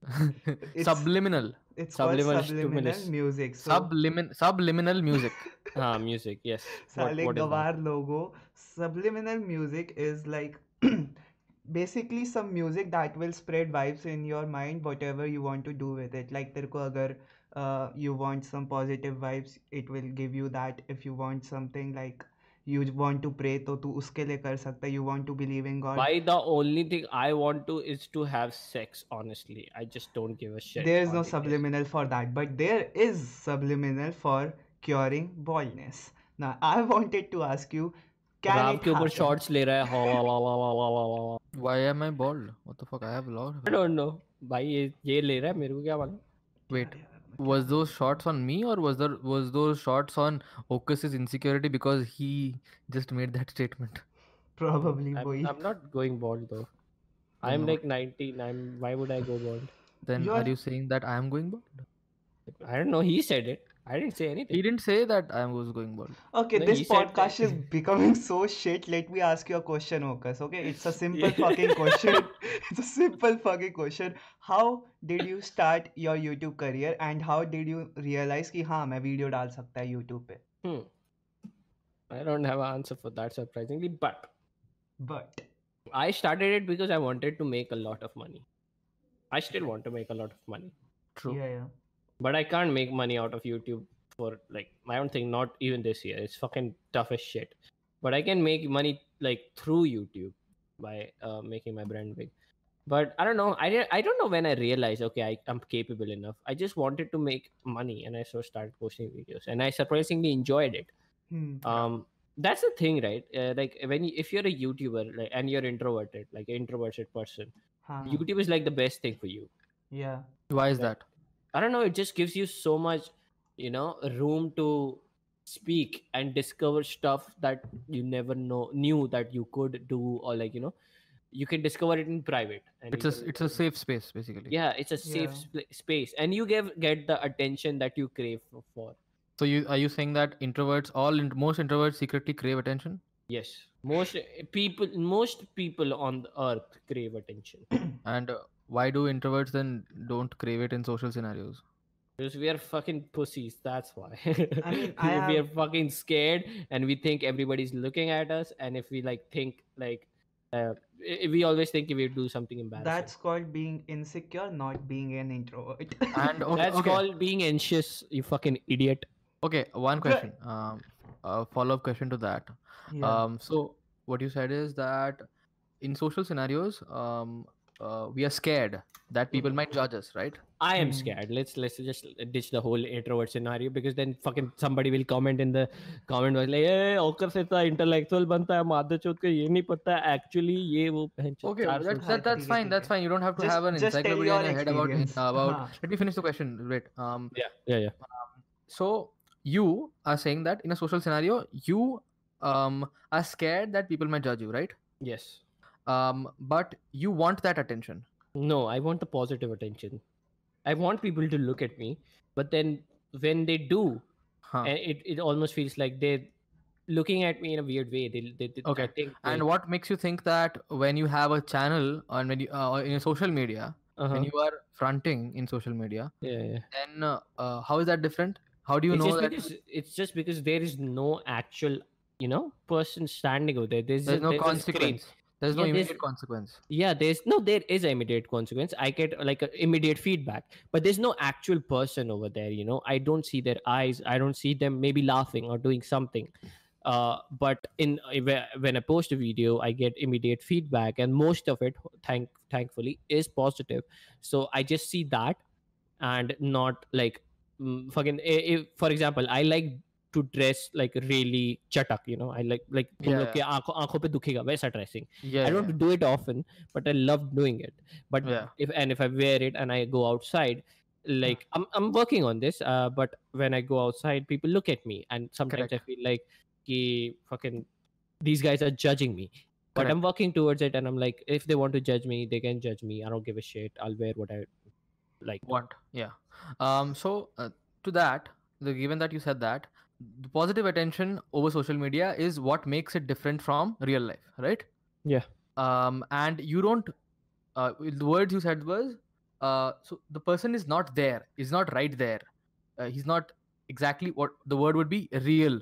Speaker 4: it's, subliminal.
Speaker 1: it's
Speaker 2: subliminal,
Speaker 1: subliminal music so...
Speaker 4: sublimin subliminal music.
Speaker 2: Ah music yes.
Speaker 1: What, what logo subliminal music is like basically some music that will spread vibes in your mind whatever you want to do with it. Like if uh, you want some positive vibes it will give you that. If you want something like you want to pray तो तू उसके लिए कर सकता है you want to believe in God
Speaker 2: Why the only thing I want to is to have sex? Honestly, I just don't give a shit.
Speaker 1: there is no
Speaker 2: on it.
Speaker 1: subliminal for that but there is subliminal for curing baldness now I wanted to ask you can
Speaker 2: Rao
Speaker 1: it
Speaker 2: के ऊपर? Shots ले रहा है हाँ, वाह वाह वाह वाह वाह वाह वाह
Speaker 4: why am i bald what the fuck i have a lot
Speaker 2: I don't know भाई ये ये ले रहा है मेरे को क्या मालूम
Speaker 4: wait was those shots on me or was there was those shots on Ocus's insecurity because he just made that statement?
Speaker 1: Probably
Speaker 2: I'm,
Speaker 1: boy.
Speaker 2: I'm not going bald though. I'm
Speaker 4: No.
Speaker 2: like 19 I'm why would I go bald?
Speaker 4: Then
Speaker 1: You're-
Speaker 4: are you saying that i am going bald?
Speaker 2: I don't know. He said it I didn't say
Speaker 4: he
Speaker 2: anything
Speaker 4: didn't say that i was going bald
Speaker 1: Okay,
Speaker 2: No,
Speaker 1: this
Speaker 2: he said that-
Speaker 1: podcast is becoming so shit. Let me ask you a question, Okas. Okay, it's a simple
Speaker 2: Yeah.
Speaker 1: fucking question. It's a simple fucking question. How did you start your YouTube career and how did you realize कि हाँ मैं video डाल सकता है YouTube पे?
Speaker 2: hmm. I don't have an answer for that surprisingly but
Speaker 1: But
Speaker 2: I started it because I wanted to make a lot of money I still want to make a lot of money
Speaker 4: true
Speaker 1: yeah, yeah.
Speaker 2: but I can't make money out of YouTube for like I don't think not even this year. It's fucking tough as shit. But I can make money like through YouTube by uh, making my brand big. But I don't know. I di- I don't know when I realized okay I am capable enough. I just wanted to make money and I so started posting videos and I surprisingly enjoyed it.
Speaker 1: Hmm.
Speaker 2: Um, that's the thing, right? Uh, like when you, if you're a YouTuber like and you're introverted, like an introverted person,
Speaker 1: हाँ,
Speaker 2: YouTube is like the best thing for you.
Speaker 1: yeah.
Speaker 4: why is
Speaker 2: Yeah.
Speaker 4: that
Speaker 2: I don't know, it just gives you so much, you know, room to speak and discover stuff that you never know knew that you could do or like, you know, you can discover it in private. And
Speaker 4: it's a
Speaker 2: can-
Speaker 4: it's a safe space basically
Speaker 2: yeah, it's a safe
Speaker 1: Yeah.
Speaker 2: sp- space and you get get the attention that you crave for. for.
Speaker 4: so you are you saying that introverts all in, most introverts secretly crave attention
Speaker 2: Yes, most uh, people, most people on the earth crave attention
Speaker 4: and uh, why do introverts then don't crave it in social scenarios
Speaker 2: because we are fucking pussies. That's why.
Speaker 1: I mean, I
Speaker 2: we are fucking scared, and we think everybody's looking at us. And if we like think like, uh, we always think if we do something embarrassing.
Speaker 1: That's called being insecure, not being an introvert.
Speaker 4: and okay,
Speaker 2: That's
Speaker 4: okay.
Speaker 2: called being anxious. You fucking idiot.
Speaker 4: okay one question um a follow-up question to that
Speaker 1: yeah.
Speaker 4: um so what you said is that in social scenarios um uh, we are scared that people might judge us right
Speaker 2: I am
Speaker 1: Hmm.
Speaker 2: scared. Let's let's just ditch the whole introvert scenario because then fucking somebody will comment in the comment box like, "ए ओकर से तो intellectual बनता है मादर चौथ को ये नहीं पता actually ये वो बहन चौथ
Speaker 4: okay
Speaker 2: चार
Speaker 4: that's,
Speaker 2: सौ-
Speaker 1: हाँ,
Speaker 4: that, that's
Speaker 1: ठीक है,
Speaker 4: fine
Speaker 1: ठीक
Speaker 4: that's
Speaker 1: है.
Speaker 4: fine you don't have to
Speaker 1: Just-
Speaker 4: have an
Speaker 1: just tell
Speaker 4: encyclopedia in
Speaker 1: your
Speaker 4: your head about
Speaker 1: experience.
Speaker 4: about
Speaker 1: हाँ.
Speaker 4: let me finish the question wait um
Speaker 2: Yeah, yeah, yeah.
Speaker 4: so you are saying that in a social scenario you um are scared that people might judge you right
Speaker 2: Yes.
Speaker 4: um but you want that attention
Speaker 2: No, I want the positive attention. I want people to look at me, but then when they do,
Speaker 4: huh.
Speaker 2: it, it almost feels like they're looking at me in a weird way. They, they, they
Speaker 4: Okay,
Speaker 2: think
Speaker 4: and what makes you think that when you have a channel or when you uh, in social media
Speaker 2: uh-huh.
Speaker 4: when you are fronting in social media
Speaker 2: yeah, yeah.
Speaker 4: then uh, uh, how is that different how do you
Speaker 2: it's
Speaker 4: know that
Speaker 2: because it's just because there is no actual, you know, person standing over there. There's,
Speaker 4: there's
Speaker 2: just,
Speaker 4: no
Speaker 2: there's
Speaker 4: consequence there's no
Speaker 2: Yeah, there's-
Speaker 4: immediate consequence
Speaker 2: Yeah, there's no, there is immediate consequence. I get like a immediate feedback, but there's no actual person over there. You know, I don't see their eyes. I don't see them maybe laughing or doing something. uh, but in uh, when I post a video, I get immediate feedback, and most of it, thank thankfully, is positive. So I just see that, and not like mm, fucking. If, for example, I like to dress like really chatak, you know. I like like तुम
Speaker 4: Yeah,
Speaker 2: लोग के आंखों आंखों पे दुखेगा वैसा dressing.
Speaker 4: Yeah.
Speaker 2: I don't do it often, but I love doing it. But
Speaker 4: Yeah.
Speaker 2: if and if I wear it and I go outside, like I'm I'm working on this. Uh, but when I go outside, people look at me, and sometimes I
Speaker 4: Correct.
Speaker 2: feel like, ki, fucking, these guys are judging me. But I'm working towards it, and I'm like, if they want to judge me, they can judge me. I don't give a shit. I'll wear what I like.
Speaker 4: want yeah um so uh, to that the given that you said that the positive attention over social media is what makes it different from real life right
Speaker 2: Yeah.
Speaker 4: um and you don't uh the words you said was uh so the person is not there is not right there uh, he's not exactly what the word would be real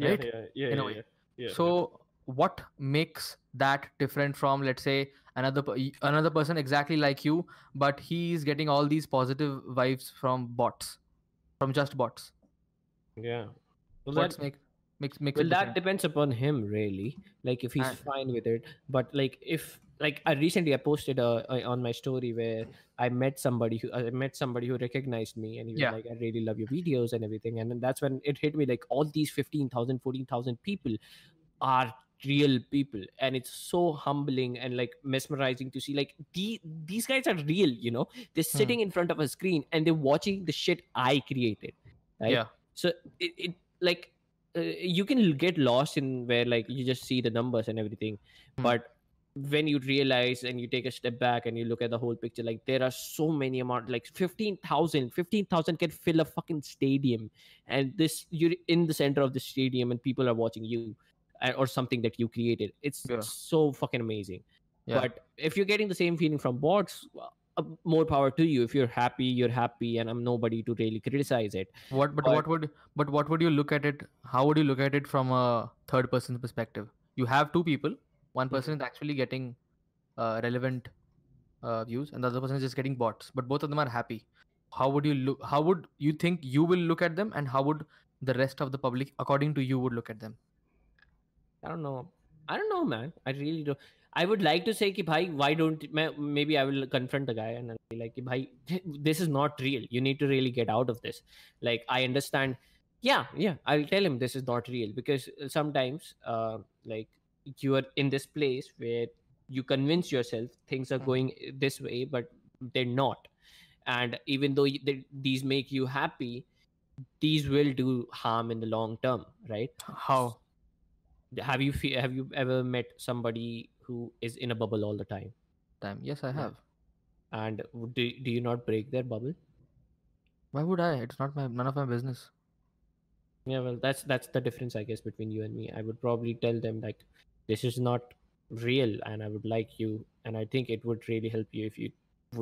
Speaker 4: right
Speaker 2: yeah, yeah, yeah.
Speaker 4: In a way. so what makes that different from let's say another another person exactly like you but he's getting all these positive vibes from bots from just bots
Speaker 2: yeah. Well,
Speaker 4: what's
Speaker 2: that-
Speaker 4: make makes makes
Speaker 2: well that
Speaker 4: different?
Speaker 2: depends upon him really. Like if he's
Speaker 4: And-
Speaker 2: fine with it. But like if like i recently i posted uh, uh, on my story where i met somebody who i met somebody who recognized me and he was
Speaker 4: Yeah.
Speaker 2: like i really love your videos and everything. And then that's when it hit me like all these 15000 14000 people are real people. And it's so humbling and like mesmerizing to see like the, these guys are real you know? They're
Speaker 4: Hmm.
Speaker 2: sitting in front of a screen and they're watching the shit i created right?
Speaker 4: Yeah.
Speaker 2: So it, it like uh, you can get lost in where like you just see the numbers and everything
Speaker 4: Hmm.
Speaker 2: but when you realize and you take a step back and you look at the whole picture like there are so many amount like 15000 15000 can fill a fucking stadium and this you're in the center of the stadium and people are watching you uh, or something that you created it's
Speaker 4: Yeah.
Speaker 2: so fucking amazing
Speaker 4: Yeah.
Speaker 2: but if you're getting the same feeling from bots well, more power to you if you're happy you're happy and i'm nobody to really criticize it
Speaker 4: what but,
Speaker 2: but-
Speaker 4: what would but what would you look at it how would you look at it from a third person perspective you have two people one
Speaker 2: Mm-hmm.
Speaker 4: person is actually getting uh, relevant uh, views and the other person is just getting bots but both of them are happy how would you look how would you think you will look at them and how would the rest of the public according to you would look at them
Speaker 2: I don't know. I don't know, man. I really don't. I would like to say, ki, bhai, why don't may- maybe I will confront the guy and I'll be like, ki, bhai, this is not real. You need to really get out of this. Like, I understand. Yeah, yeah. I'll tell him this is not real because uh, sometimes, uh, like, you are in this place where you convince yourself things are
Speaker 4: Mhm.
Speaker 2: going this way, but they're not. And even though they, these make you happy, these will do harm in the long term, right?
Speaker 4: how
Speaker 2: have you have you ever met somebody who is in a bubble all the time.
Speaker 4: Time. Yes, I have.
Speaker 2: Yeah. And do, do you not break their bubble?
Speaker 4: Why would I? It's not my none of my business.
Speaker 2: Yeah, well, that's that's the difference, I guess, between you and me. I would probably tell them like, this is not real, and I would like you, and I think it would really help you if you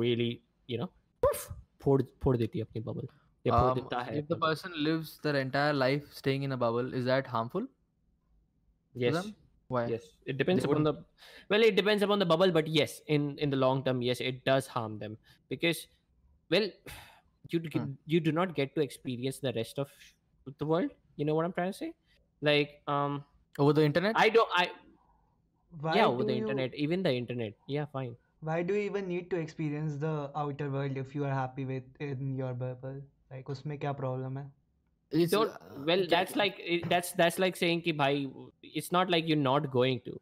Speaker 2: really, you know, poof, pour pour deti bubble.
Speaker 4: Um, if the person lives their entire life staying in a bubble, is that harmful?
Speaker 2: Yes.
Speaker 4: why
Speaker 2: yes it depends
Speaker 4: They
Speaker 2: upon the well it depends upon the bubble but yes in in the long term yes it does harm them because well you d-
Speaker 4: Hmm.
Speaker 2: you do not get to experience the rest of the world you know what i'm trying to say like um
Speaker 4: over the internet
Speaker 2: i don't i
Speaker 1: Why
Speaker 2: yeah
Speaker 1: do
Speaker 2: over the
Speaker 1: you,
Speaker 2: internet even the internet yeah fine
Speaker 1: Why do you even need to experience the outer world if you are happy with in your bubble? Like उसमें क्या problem है?
Speaker 4: it's,
Speaker 2: don't
Speaker 4: uh,
Speaker 2: well
Speaker 4: ca-
Speaker 2: that's like that's that's like saying ki bhai it's not like you're not going to.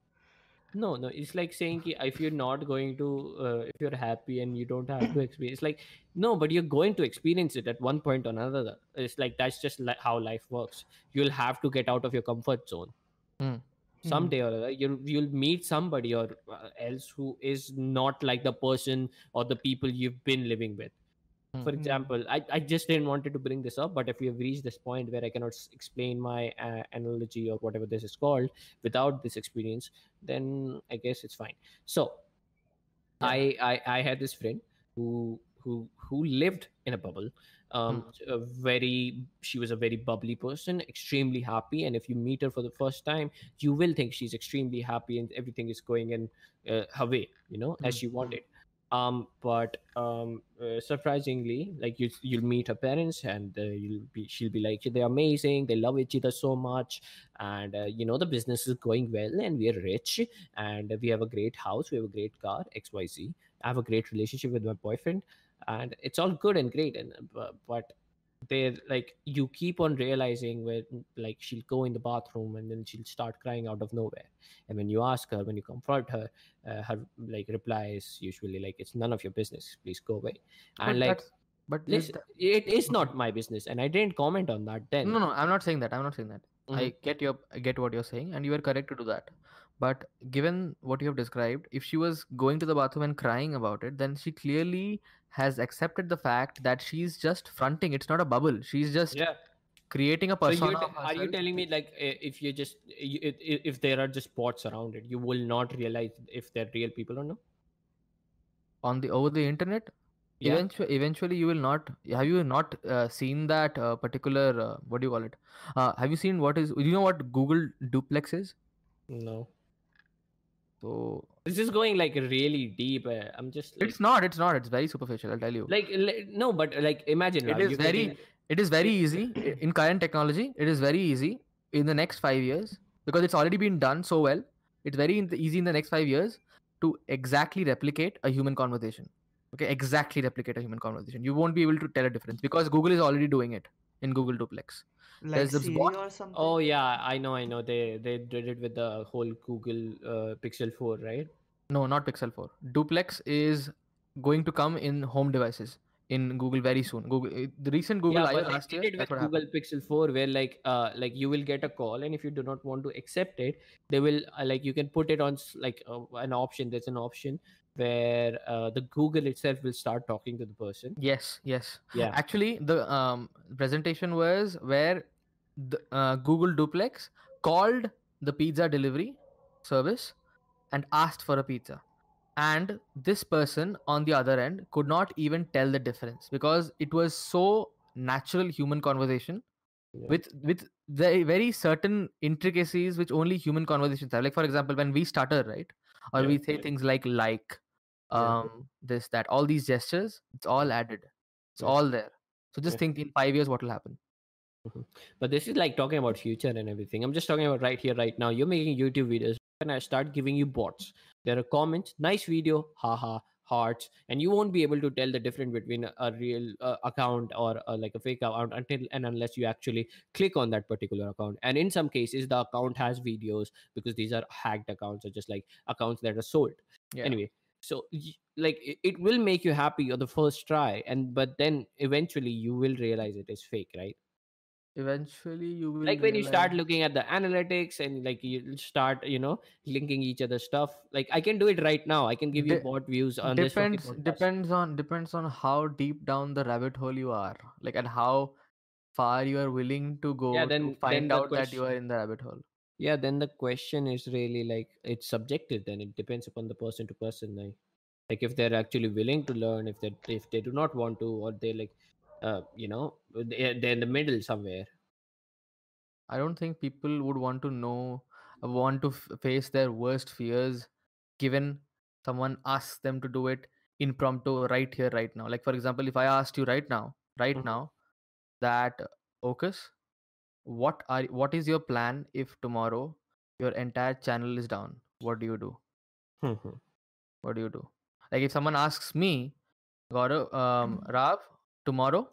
Speaker 2: No no it's like saying ki if you're not going to uh, if you're happy and you don't have to experience like no but you're going to experience it at one point or another. It's like that's just like how life works. You'll have to get out of your comfort zone.
Speaker 4: Hmm.
Speaker 2: someday or other you'll you'll meet somebody or uh, else who is not like the person or the people you've been living with
Speaker 4: Hmm.
Speaker 2: for example I, I just didn't wanted to bring this up but if we have reached this point where i cannot s- explain my uh, analogy or whatever this is called without this experience then i guess it's fine so
Speaker 4: Yeah.
Speaker 2: I, I i had this friend who who who lived in a bubble um a very she was a very bubbly person extremely happy and if you meet her for the first time you will think she's extremely happy and everything is going in uh, her way you know as
Speaker 4: Mm.
Speaker 2: she wanted um but um uh, surprisingly like you you'll meet her parents and uh, you'll be she'll be like they're amazing. They love each other so much. And uh, you know the business is going well and we're rich and we have a great house we have a great car xyz i have a great relationship with my boyfriend and it's all good and great and uh, but they're like you keep on realizing where like she'll go in the bathroom and then she'll start crying out of nowhere. And when you ask her when you confront her uh, her like reply is usually like it's none of your business. Please go away.
Speaker 4: But
Speaker 2: and like
Speaker 4: but is
Speaker 2: listen,
Speaker 4: that-
Speaker 2: it is not my business and i didn't comment on that then.
Speaker 4: No no i'm not saying that. I'm not saying that. I
Speaker 2: Mhm.
Speaker 4: get your i get what you're saying and you are correct to do that but given what you have described if she was going to the bathroom and crying about it then she clearly has accepted the fact that she's just fronting. It's not a bubble. She's just
Speaker 2: yeah.
Speaker 4: creating a
Speaker 2: so
Speaker 4: persona
Speaker 2: t- are you telling me like if you just if, there are just spots around it you will not realize if they're real people or no?
Speaker 4: On the over the internet?
Speaker 2: Yeah.
Speaker 4: Eventually eventually you will not have you not uh, seen that uh, particular uh, what do you call it? Uh, have you seen what is do you know what google duplex is?
Speaker 2: No
Speaker 4: so
Speaker 2: this is going like really deep? Uh, i'm just like,
Speaker 4: it's not it's not it's very superficial i'll tell you.
Speaker 2: Like li- no but like imagine
Speaker 4: It
Speaker 2: Raj,
Speaker 4: is very- it is very easy in current technology it is very easy in the next 5 years because it's already been done so well it's very in the, easy in the next 5 years to exactly replicate a human conversation. Okay exactly replicate a human conversation. You won't be able to tell a difference because google is already doing it in google duplex.
Speaker 1: Like
Speaker 4: There's this bot-
Speaker 1: or something?
Speaker 2: oh yeah i know i know. They they did it with the whole google uh, pixel 4 right?
Speaker 4: No not pixel 4 duplex is going to come in home devices in google very soon. Google eh, the recent google
Speaker 2: yeah, but
Speaker 4: last year
Speaker 2: did it
Speaker 4: that's
Speaker 2: with Google
Speaker 4: happened.
Speaker 2: Pixel 4 where like uh like you will get a call and if you do not want to accept it they will uh, like you can put it on like uh, an option. There's an option where uh, the Google itself will start talking to the person.
Speaker 4: Yes yes.
Speaker 2: Yeah.
Speaker 4: Actually the um, presentation was where the uh, google duplex called the pizza delivery service and asked for a pizza. And this person on the other end could not even tell the difference because it was so natural human conversation
Speaker 2: Yeah.
Speaker 4: with with very very certain intricacies which only human conversations have. Like for example when we stutter right or
Speaker 2: Yeah,
Speaker 4: we say
Speaker 2: yeah.
Speaker 4: things like like
Speaker 2: Yeah.
Speaker 4: um this that all these gestures it's all added. It's
Speaker 2: Yeah.
Speaker 4: all there. So just
Speaker 2: Yeah.
Speaker 4: think in five years what will happen.
Speaker 2: But this is like talking about future and everything. I'm just talking about right here right now. You're making youtube videos. And i start giving you bots there are comments nice video haha hearts and you won't be able to tell the difference between a- a real uh, account or uh, like a fake account until and unless you actually click on that particular account. And in some cases the account has videos because these are hacked accounts or just like accounts that are sold.
Speaker 4: Yeah.
Speaker 2: anyway so like it, it will make you happy on the first try and but then eventually you will realize it is fake right?
Speaker 4: Eventually you will
Speaker 2: like when you start looking at the analytics and like you start you know linking each other stuff like i can do it right now i can give you
Speaker 4: De-
Speaker 2: bot views on this
Speaker 4: depends depends on depends on how deep down the rabbit hole you are like and how far you are willing to go
Speaker 2: then- then
Speaker 4: to find
Speaker 2: the
Speaker 4: out that you are in the rabbit hole
Speaker 2: yeah then the question is really like it's subjective then it depends upon the person to person like, like if they're actually willing to learn if they if they do not want to or they like uh you know they're, they're in the middle somewhere
Speaker 4: I don't think people would want to know, uh, want to f- face their worst fears, given someone asks them to do it impromptu right here, right now. Like for example, if I asked you right now, right
Speaker 2: Mhm.
Speaker 4: now, that Ocus, what are what is your plan if tomorrow your entire channel is down? What do you do? What do you do? Like if someone asks me, Gaurav, um, Rav, tomorrow,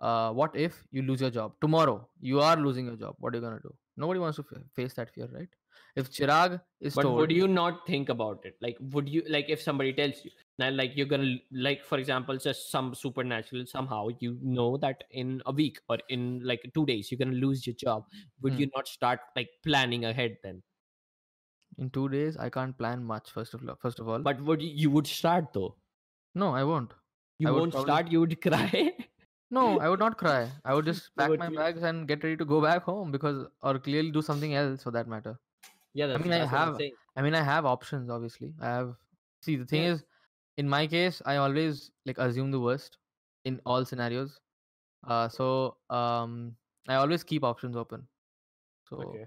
Speaker 4: uh, what if you lose your job tomorrow? You are losing your job. What are you gonna do? Nobody wants to face that fear, right? If Chirag is
Speaker 2: but
Speaker 4: told,
Speaker 2: would you not think about it like would you like if somebody tells you now like you're gonna like for example just some supernatural somehow you know that in a week or in like two days you're gonna lose your job would
Speaker 4: Hmm.
Speaker 2: you not start like planning ahead then
Speaker 4: in two days, I can't plan much. First of all, first of all,
Speaker 2: but would you, you would start though
Speaker 4: no, I won't.
Speaker 2: you
Speaker 4: I
Speaker 2: won't
Speaker 4: probably-
Speaker 2: start you would cry
Speaker 4: No, I would not cry. I would just pack
Speaker 2: would
Speaker 4: my
Speaker 2: feel-
Speaker 4: bags and get ready to go back home because, or clearly do something else for that matter.
Speaker 2: yeah that's,
Speaker 4: mean, I have- I mean, I have options, obviously. I have. See, the thing
Speaker 2: Yeah.
Speaker 4: is, in my case, I always like assume the worst in all scenarios. Uh, so um, I always keep options open. So
Speaker 2: okay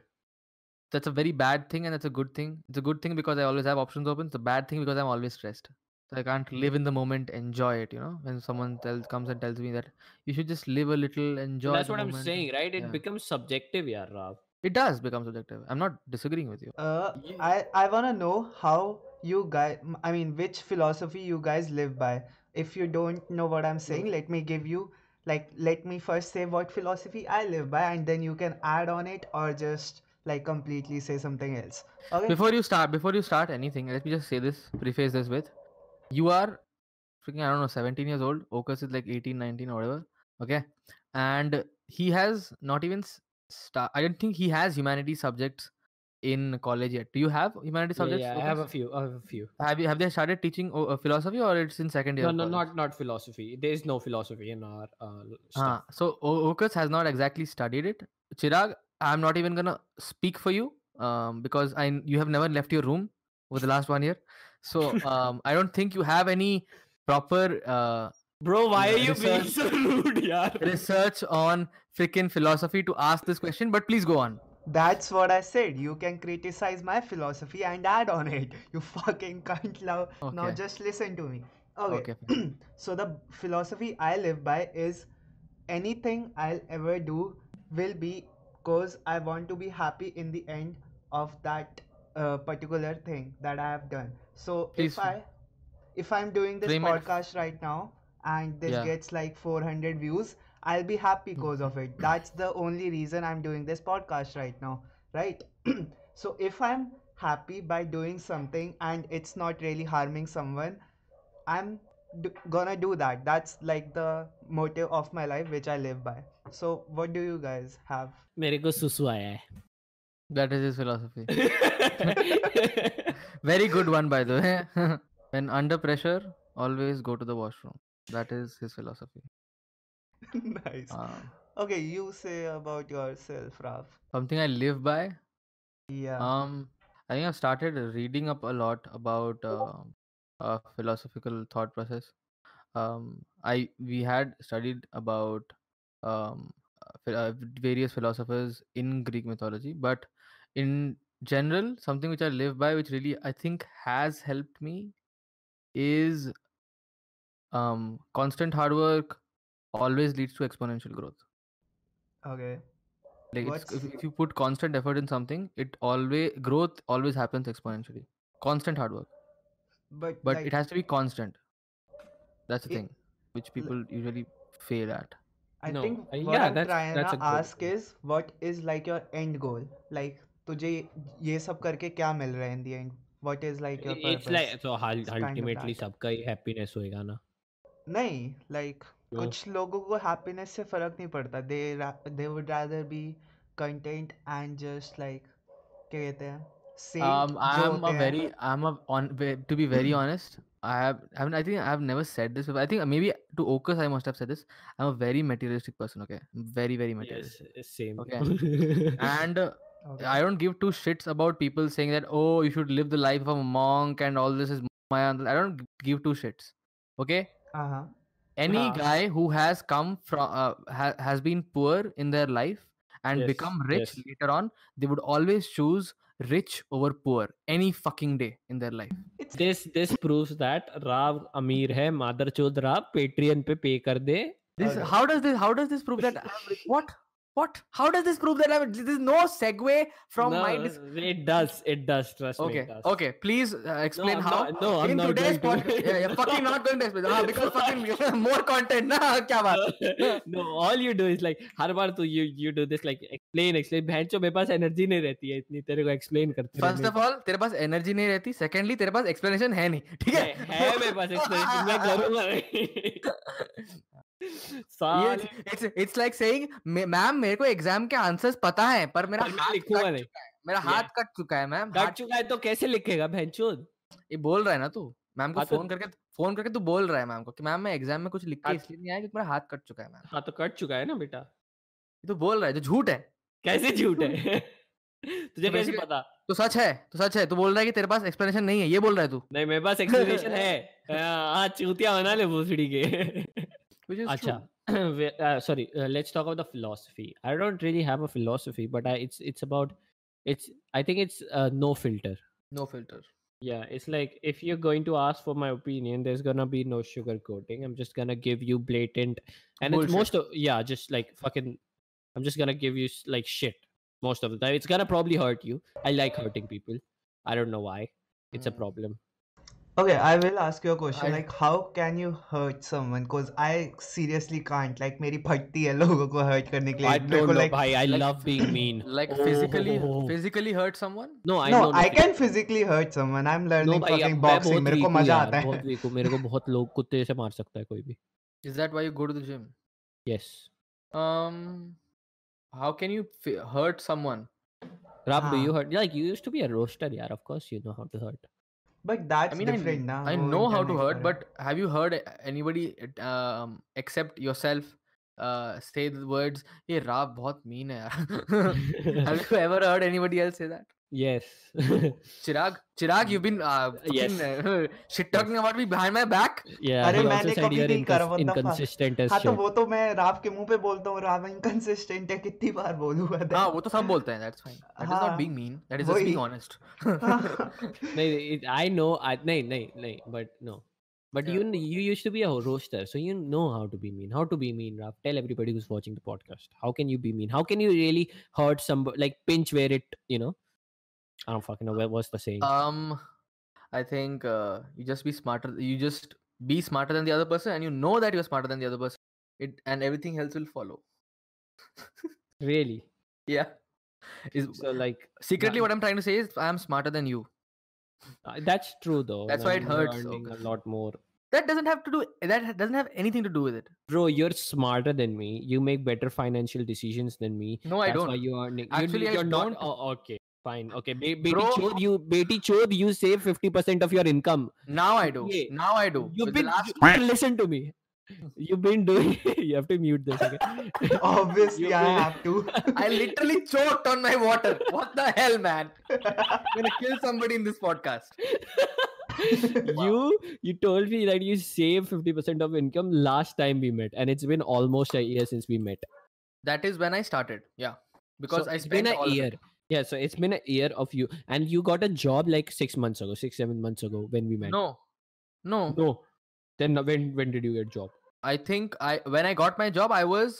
Speaker 4: that's a very bad thing, and that's a good thing. It's a good thing because I always have options open. It's a bad thing because I'm always stressed. So I can't live in the moment, enjoy it. You know, when someone tells comes and tells me that you should just live a little, enjoy.
Speaker 2: that's
Speaker 4: the
Speaker 2: what i'm saying right it
Speaker 4: Yeah.
Speaker 2: becomes subjective yeah Rav.
Speaker 4: It does become subjective. I'm not disagreeing with you.
Speaker 1: Uh,
Speaker 2: You-
Speaker 1: I I wanna know how you guys. I mean, which philosophy you guys live by. If you don't know what I'm saying, mm. let me give you like let me first say what philosophy I live by, and then you can add on it or just like completely say something else. Okay.
Speaker 4: Before you start, before you start anything, let me just say this, preface this with, you are freaking I don't know, 17 years old. Okus is like 18, 19 or whatever. Okay, and he has not even start. I don't think he has humanities subjects in college yet. Do you have humanities
Speaker 2: yeah,
Speaker 4: subjects?
Speaker 2: yeah i have a few i have a few
Speaker 4: Have you have they started teaching oh, uh, philosophy or it's in second year?
Speaker 2: no no not not philosophy there is no philosophy in our uh,
Speaker 4: Ah,
Speaker 2: stuff
Speaker 4: so O- Okus has not exactly studied it. Chirag, I'm not even gonna speak for you um, because I you have never left your room over the last one year. So um, I don't think you have any proper uh,
Speaker 2: bro why are you being so rude yeah?
Speaker 4: research on freaking philosophy to ask this question. But please go on.
Speaker 1: That's what I said. You can criticize my philosophy and add on it. You fucking can't love. Now just listen to me. Okay.
Speaker 4: Okay.
Speaker 1: so the philosophy I live by is anything I'll ever do will be because I want to be happy in the end of that uh, particular thing that I have done. So
Speaker 4: Please
Speaker 1: if I if I'm doing this podcast right now and this
Speaker 4: Yeah.
Speaker 1: gets like 400 views, I'll be happy because of it. That's the only reason I'm doing this podcast right now, right? so if I'm happy by doing something and it's not really harming someone, I'm d- gonna do that. That's like the motive of my life, which I live by. So, what do you guys have?
Speaker 2: मेरे को सुसु आया
Speaker 4: That is his philosophy.
Speaker 2: है
Speaker 4: Very good one, by the way. when under pressure, always go to the washroom. That is his philosophy.
Speaker 1: nice.
Speaker 4: Um,
Speaker 1: Okay, you say about yourself, Raf.
Speaker 4: something I live by.
Speaker 1: Yeah.
Speaker 4: Um, I think I've started reading up a lot about uh, uh, philosophical thought process. Um, I we had studied about um, uh, uh, various philosophers in Greek mythology, but in general, something which I live by, which really I think has helped me, is um, constant hard work always leads to exponential growth.
Speaker 1: Okay.
Speaker 4: Like it's,
Speaker 1: What's-
Speaker 4: if, if you put constant effort in something, it always growth always happens exponentially. Constant hard work,
Speaker 1: But
Speaker 4: but
Speaker 1: like,
Speaker 4: it has to be constant. That's the
Speaker 1: it-
Speaker 4: thing, which people usually fail at.
Speaker 1: I
Speaker 2: No,
Speaker 1: think
Speaker 2: uh,
Speaker 1: what
Speaker 2: yeah,
Speaker 1: I'm
Speaker 2: that's-
Speaker 1: trying
Speaker 2: that's
Speaker 1: to
Speaker 2: a good
Speaker 1: ask
Speaker 2: thing.
Speaker 1: is what is like your end goal? Like तुझे ये सब करके क्या मिल रहा है in the end? What is like your purpose?
Speaker 2: it's like so hul-
Speaker 1: It's kind of
Speaker 2: ultimately
Speaker 1: that.
Speaker 2: सबका ही happiness होएगा ना
Speaker 1: नहीं like
Speaker 2: क्यों?
Speaker 1: कुछ लोगों को happiness से फर्क नहीं पड़ता they ra- they would rather be content and just like क्या कहते हैं saint
Speaker 4: Um,
Speaker 1: जो
Speaker 4: I'm
Speaker 1: होते
Speaker 4: a
Speaker 1: हैं
Speaker 4: very, I'm a on ve- to be very honest. I have, I haven't, I think I've never said this. Before. I think maybe to Okus I must have said this. I'm a very materialistic person. Okay, I'm very very materialistic.
Speaker 2: yes same
Speaker 4: Okay. And uh,
Speaker 1: okay.
Speaker 4: I don't give two shits about people saying that oh you should live the life of a monk and all this is Maya. I don't give two shits. Okay.
Speaker 1: uh-huh
Speaker 4: any
Speaker 1: uh-huh.
Speaker 4: guy who has come from uh, ha- has been poor in their life and
Speaker 2: yes,
Speaker 4: become rich
Speaker 2: yes.
Speaker 4: later on they would always choose rich over poor any fucking day in their life
Speaker 2: this this proves that rav amir hai mother chod patreon pe pay kar de
Speaker 4: this how does this how does this prove that what what how does this prove that I'm this is no segue from
Speaker 2: no,
Speaker 4: my dis-
Speaker 2: it does it does trust
Speaker 4: okay,
Speaker 2: me okay
Speaker 4: okay please uh, explain
Speaker 2: I'm
Speaker 4: how
Speaker 2: not- no, I'm
Speaker 4: in
Speaker 2: not
Speaker 4: today's
Speaker 2: going to.
Speaker 4: podcast yeah, you're fucking not going to explain हाँ, because fucking more content ना क्या बात
Speaker 2: no all you do is like हर बार तू you you do this like explain explain बहन चो मेरे पास energy नहीं रहती है इतनी तेरे को explain करते
Speaker 4: फ़र्स्ट ऑफ़ ऑल तेरे पास एनर्जी नहीं रहती सेकेंडली तेरे पास एक्सप्लेनेशन है नहीं ठीक है
Speaker 2: है है मेरे पास explanation मैं करूँगा
Speaker 4: it's it's like saying ma'am मेरे को एग्ज़ाम के आंसर्स पता है पर मेरा
Speaker 2: पर
Speaker 4: हाथ
Speaker 2: लिखूँगा
Speaker 4: कट
Speaker 2: नहीं।
Speaker 4: चुका है। मेरा
Speaker 2: Yeah.
Speaker 4: हाथ कट चुका है मैम।
Speaker 2: कट चुका है तो कैसे लिखेगा बहन चोद
Speaker 4: ये बोल रहा है ना तू? मैम को
Speaker 2: हाँ, तो-
Speaker 4: फ़ोन करके फ़ोन करके तू बोल रहा है मैम को कि मैम मैं एग्ज़ाम में कुछ लिख के
Speaker 2: हाँ,
Speaker 4: इसलिए नहीं आया क्योंकि मेरा हाथ कट चुका है मैम।
Speaker 2: हाँ तो कट चुका है ना बेटा।
Speaker 4: तो बोल रहा है जो झूठ है।
Speaker 2: कैसे झूठ है? तुझे कैसे पता?
Speaker 4: तो सच है तो सच है। तू बोल रहा है कि तेरे पास एक्सप्लेनेशन नहीं है ये बोल रहा है तू।
Speaker 2: नहीं मेरे पास एक्सप्लेनेशन है। हाँ चूतिया बना ले भूसड़ी के।
Speaker 4: which is
Speaker 2: Achha.
Speaker 4: true.
Speaker 2: uh, sorry, uh, let's talk about the philosophy. I don't really have a philosophy, but I, it's it's about it's. I think it's uh, no filter.
Speaker 4: No filter.
Speaker 2: Yeah, it's like if you're going to ask for my opinion, there's gonna be no sugar coating. I'm just gonna give you blatant, and
Speaker 4: Bullshit.
Speaker 2: it's most of yeah, just like fucking. I'm just gonna give you like shit most of the time. It's gonna probably hurt you. I like hurting people. I don't know why. It's mm. a
Speaker 4: hmm.
Speaker 2: problem.
Speaker 1: Okay, I will ask you a question.
Speaker 4: I-
Speaker 1: Like, how can you hurt someone? Cause I seriously can't. Like, मेरी फटती है लोगों को hurt करने के लिए.
Speaker 2: I
Speaker 1: मेरे
Speaker 2: don't
Speaker 1: को
Speaker 2: know,
Speaker 1: like,
Speaker 2: bhai. I
Speaker 4: like-
Speaker 2: love being mean.
Speaker 4: Like physically,
Speaker 2: Oh.
Speaker 4: physically hurt someone.
Speaker 2: No, I
Speaker 1: no,
Speaker 2: know.
Speaker 1: I can physically hurt someone. I'm
Speaker 2: No,
Speaker 1: learning
Speaker 2: भाई
Speaker 1: fucking
Speaker 2: अब मैं
Speaker 1: boxing.
Speaker 2: बहुत
Speaker 1: मेरे
Speaker 2: weak
Speaker 1: को
Speaker 2: हूँ
Speaker 1: मजा
Speaker 2: यार,
Speaker 1: आता
Speaker 2: बहुत
Speaker 1: है.
Speaker 2: weak हूँ. मेरे को बहुत लोग कुत्ते से मार सकता है कोई भी.
Speaker 4: Is that why you go to the gym?
Speaker 2: Yes.
Speaker 4: Um, how can you f- hurt someone?
Speaker 2: Rab, do
Speaker 1: हाँ.
Speaker 2: you hurt? Like you used to be a roaster, yeah. Of course, you know how to hurt.
Speaker 1: But that's
Speaker 4: I mean,
Speaker 1: different
Speaker 4: I,
Speaker 1: now.
Speaker 4: I know how to hurt, but have you heard anybody um, except yourself uh, say the words, "Hey, Rab, bahut mean hai." have you ever heard anybody else say that?
Speaker 2: Yes.
Speaker 4: Chirag, Chirag, you've been uh,
Speaker 2: Yes.
Speaker 4: fucking, uh, shit talking about me behind my back.
Speaker 2: yeah.
Speaker 1: अरे
Speaker 2: he
Speaker 1: मैंने
Speaker 2: also said
Speaker 1: कभी
Speaker 2: you're
Speaker 1: नहीं करा,
Speaker 2: incons-
Speaker 1: what the fuck?
Speaker 2: inconsistent as
Speaker 1: हाँ तो
Speaker 2: shit.
Speaker 1: वो तो मैं राव के मुंह पे बोलता हूँ राव इनकंसिस्टेंट है कितनी बार बोलूंगा then?
Speaker 4: हाँ वो तो सब बोलते हैं that's fine that is
Speaker 1: हाँ,
Speaker 4: not being mean that is just being
Speaker 1: वही।
Speaker 4: honest
Speaker 2: नहीं, it, I know. I नहीं नहीं नहीं. But no. But
Speaker 4: Yeah.
Speaker 2: you kn- you used to be a roaster, so you know how to be mean. How to be mean, Raf. Tell everybody who's watching the podcast. How can you be mean? How can you really hurt somebody? Like pinch where it, you know. I don't fucking know. What was the saying?
Speaker 4: um I think uh, you just be smarter you just be smarter than the other person and you know that you're smarter than the other person it and everything else will follow
Speaker 2: really?
Speaker 4: yeah is
Speaker 2: So like
Speaker 4: secretly what I'm trying to say is I'm smarter than you
Speaker 2: uh, that's true though.
Speaker 4: That's why it hurts,
Speaker 2: earning a lot more.
Speaker 4: that doesn't have to do that doesn't have anything to do with it
Speaker 2: Bro, you're smarter than me. You make better financial decisions than me.
Speaker 4: no I
Speaker 2: That's
Speaker 4: don't
Speaker 2: why you are. You're,
Speaker 4: Actually,
Speaker 2: you're not.
Speaker 4: don't.
Speaker 2: Oh, okay, fine. Okay, Be- Beti
Speaker 4: Bro.
Speaker 2: Chod, you Beti Chod, you save fifty percent of your income.
Speaker 4: now I do
Speaker 2: Yeah.
Speaker 4: now I do
Speaker 2: You've
Speaker 4: With
Speaker 2: been.
Speaker 4: last
Speaker 2: you- listen to me. You've been doing. you have to mute this. Okay.
Speaker 1: obviously
Speaker 2: You've
Speaker 1: I
Speaker 2: been-
Speaker 1: have to
Speaker 4: I literally choked on my water what the hell man I'm gonna kill somebody in this podcast
Speaker 2: you you told me that you save 50% of income last time we met and it's been almost a year since we met
Speaker 4: that is when I started yeah because
Speaker 2: so
Speaker 4: I
Speaker 2: it's
Speaker 4: spent
Speaker 2: been a year. yeah so it's been a year of you and you got a job like six months ago six seven months ago when we met
Speaker 4: no no
Speaker 2: no then when when did you get job
Speaker 4: I think I when I got my job I was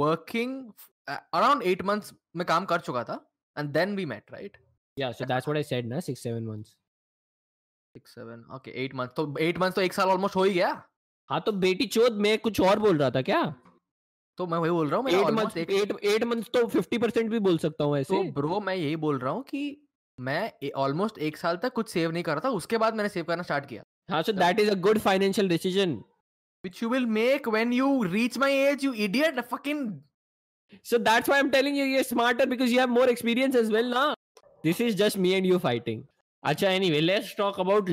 Speaker 4: working f- a- around 8 months में काम कर चुका था and then we met right
Speaker 2: yeah so that's what i said na six seven months
Speaker 4: 6 7 okay 8 months तो 8 months तो एक साल almost हो ही गया
Speaker 2: हाँ तो बेटी चोद मैं कुछ और बोल रहा था क्या
Speaker 4: तो मैं वही बोल रहा हूँ मेरा almost
Speaker 2: मंथ
Speaker 4: एक
Speaker 2: एट एट मंथ तो फिफ्टी परसेंट भी बोल सकता हूँ ऐसे
Speaker 4: तो ब्रो मैं यही बोल रहा हूँ कि मैं ऑलमोस्ट एक साल तक कुछ सेव नहीं कर रहा था उसके बाद मैंने सेव करना स्टार्ट किया
Speaker 2: हाँ so that is a good financial decision
Speaker 4: which you will make when you reach my age you idiot fucking
Speaker 2: So that's why I'm telling you you're smarter because you have more experience as well, na? This is just me and you fighting. Acha, anyway, let's talk about.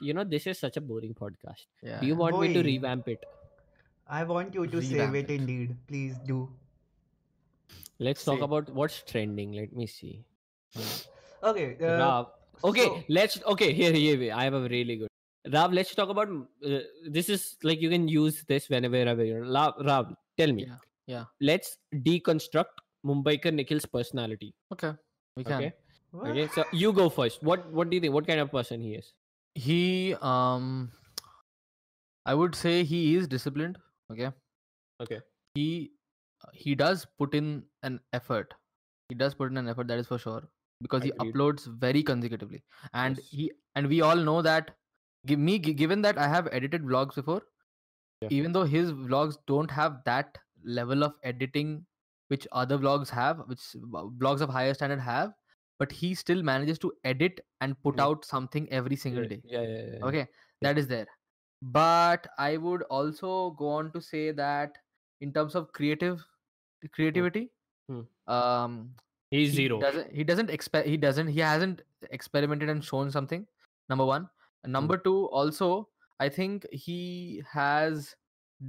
Speaker 2: You know, this is such a boring podcast.
Speaker 4: yeah
Speaker 2: Do you want me to revamp it?
Speaker 1: I want you to save it
Speaker 4: it.
Speaker 1: indeed please do
Speaker 2: Let's talk about what's trending. Let me see.
Speaker 1: okay uh,
Speaker 2: Rav. Okay,
Speaker 1: so-
Speaker 2: let's. Okay, here, here. here, I have a really good. Rav, let's talk about. Uh, this is like you can use this whenever, wherever you're. Rav, Rav, tell me.
Speaker 4: Yeah, yeah.
Speaker 2: Let's deconstruct Mumbaikar Nikhil's personality.
Speaker 4: okay we can
Speaker 2: Okay.
Speaker 1: what?
Speaker 2: Okay. So you go first. What What do you think? What kind of person he is?
Speaker 4: he um i would say he is disciplined okay
Speaker 2: Okay.
Speaker 4: he he does put in an effort he does put in an effort that is for sure because he
Speaker 2: Agreed.
Speaker 4: uploads very consecutively and
Speaker 2: Yes.
Speaker 4: he and we all know that give me given that i have edited vlogs before
Speaker 2: Yeah.
Speaker 4: even though his vlogs don't have that level of editing which other vlogs have which vlogs of higher standard have but he still manages to edit and put
Speaker 2: Yeah.
Speaker 4: out something every single
Speaker 2: yeah,
Speaker 4: day
Speaker 2: Yeah, yeah, yeah.
Speaker 4: okay that is there but i would also go on to say that in terms of creative creativity
Speaker 2: Hmm.
Speaker 4: um
Speaker 2: He's
Speaker 4: he
Speaker 2: zero.
Speaker 4: doesn't he doesn't expect he doesn't he hasn't experimented and shown something number one And number two also i think he has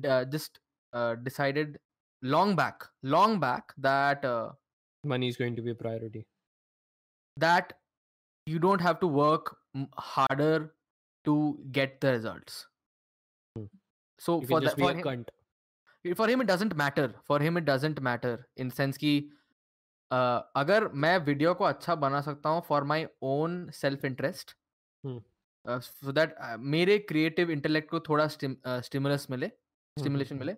Speaker 4: uh, just uh, decided long back long back that uh,
Speaker 2: Money is going to be a priority.
Speaker 4: that you don't have to work harder to get the results
Speaker 2: Hmm.
Speaker 4: So
Speaker 2: you
Speaker 4: for that, for him,
Speaker 2: cunt.
Speaker 4: for him it doesn't matter. For him it doesn't matter in sense ki uh, agar main video ko acha bana sakta hu for my own self interest
Speaker 2: hmm.
Speaker 4: uh, so that uh, mere creative intellect ko thoda stim, uh, stimulus mile मिले
Speaker 2: stimulation
Speaker 4: mile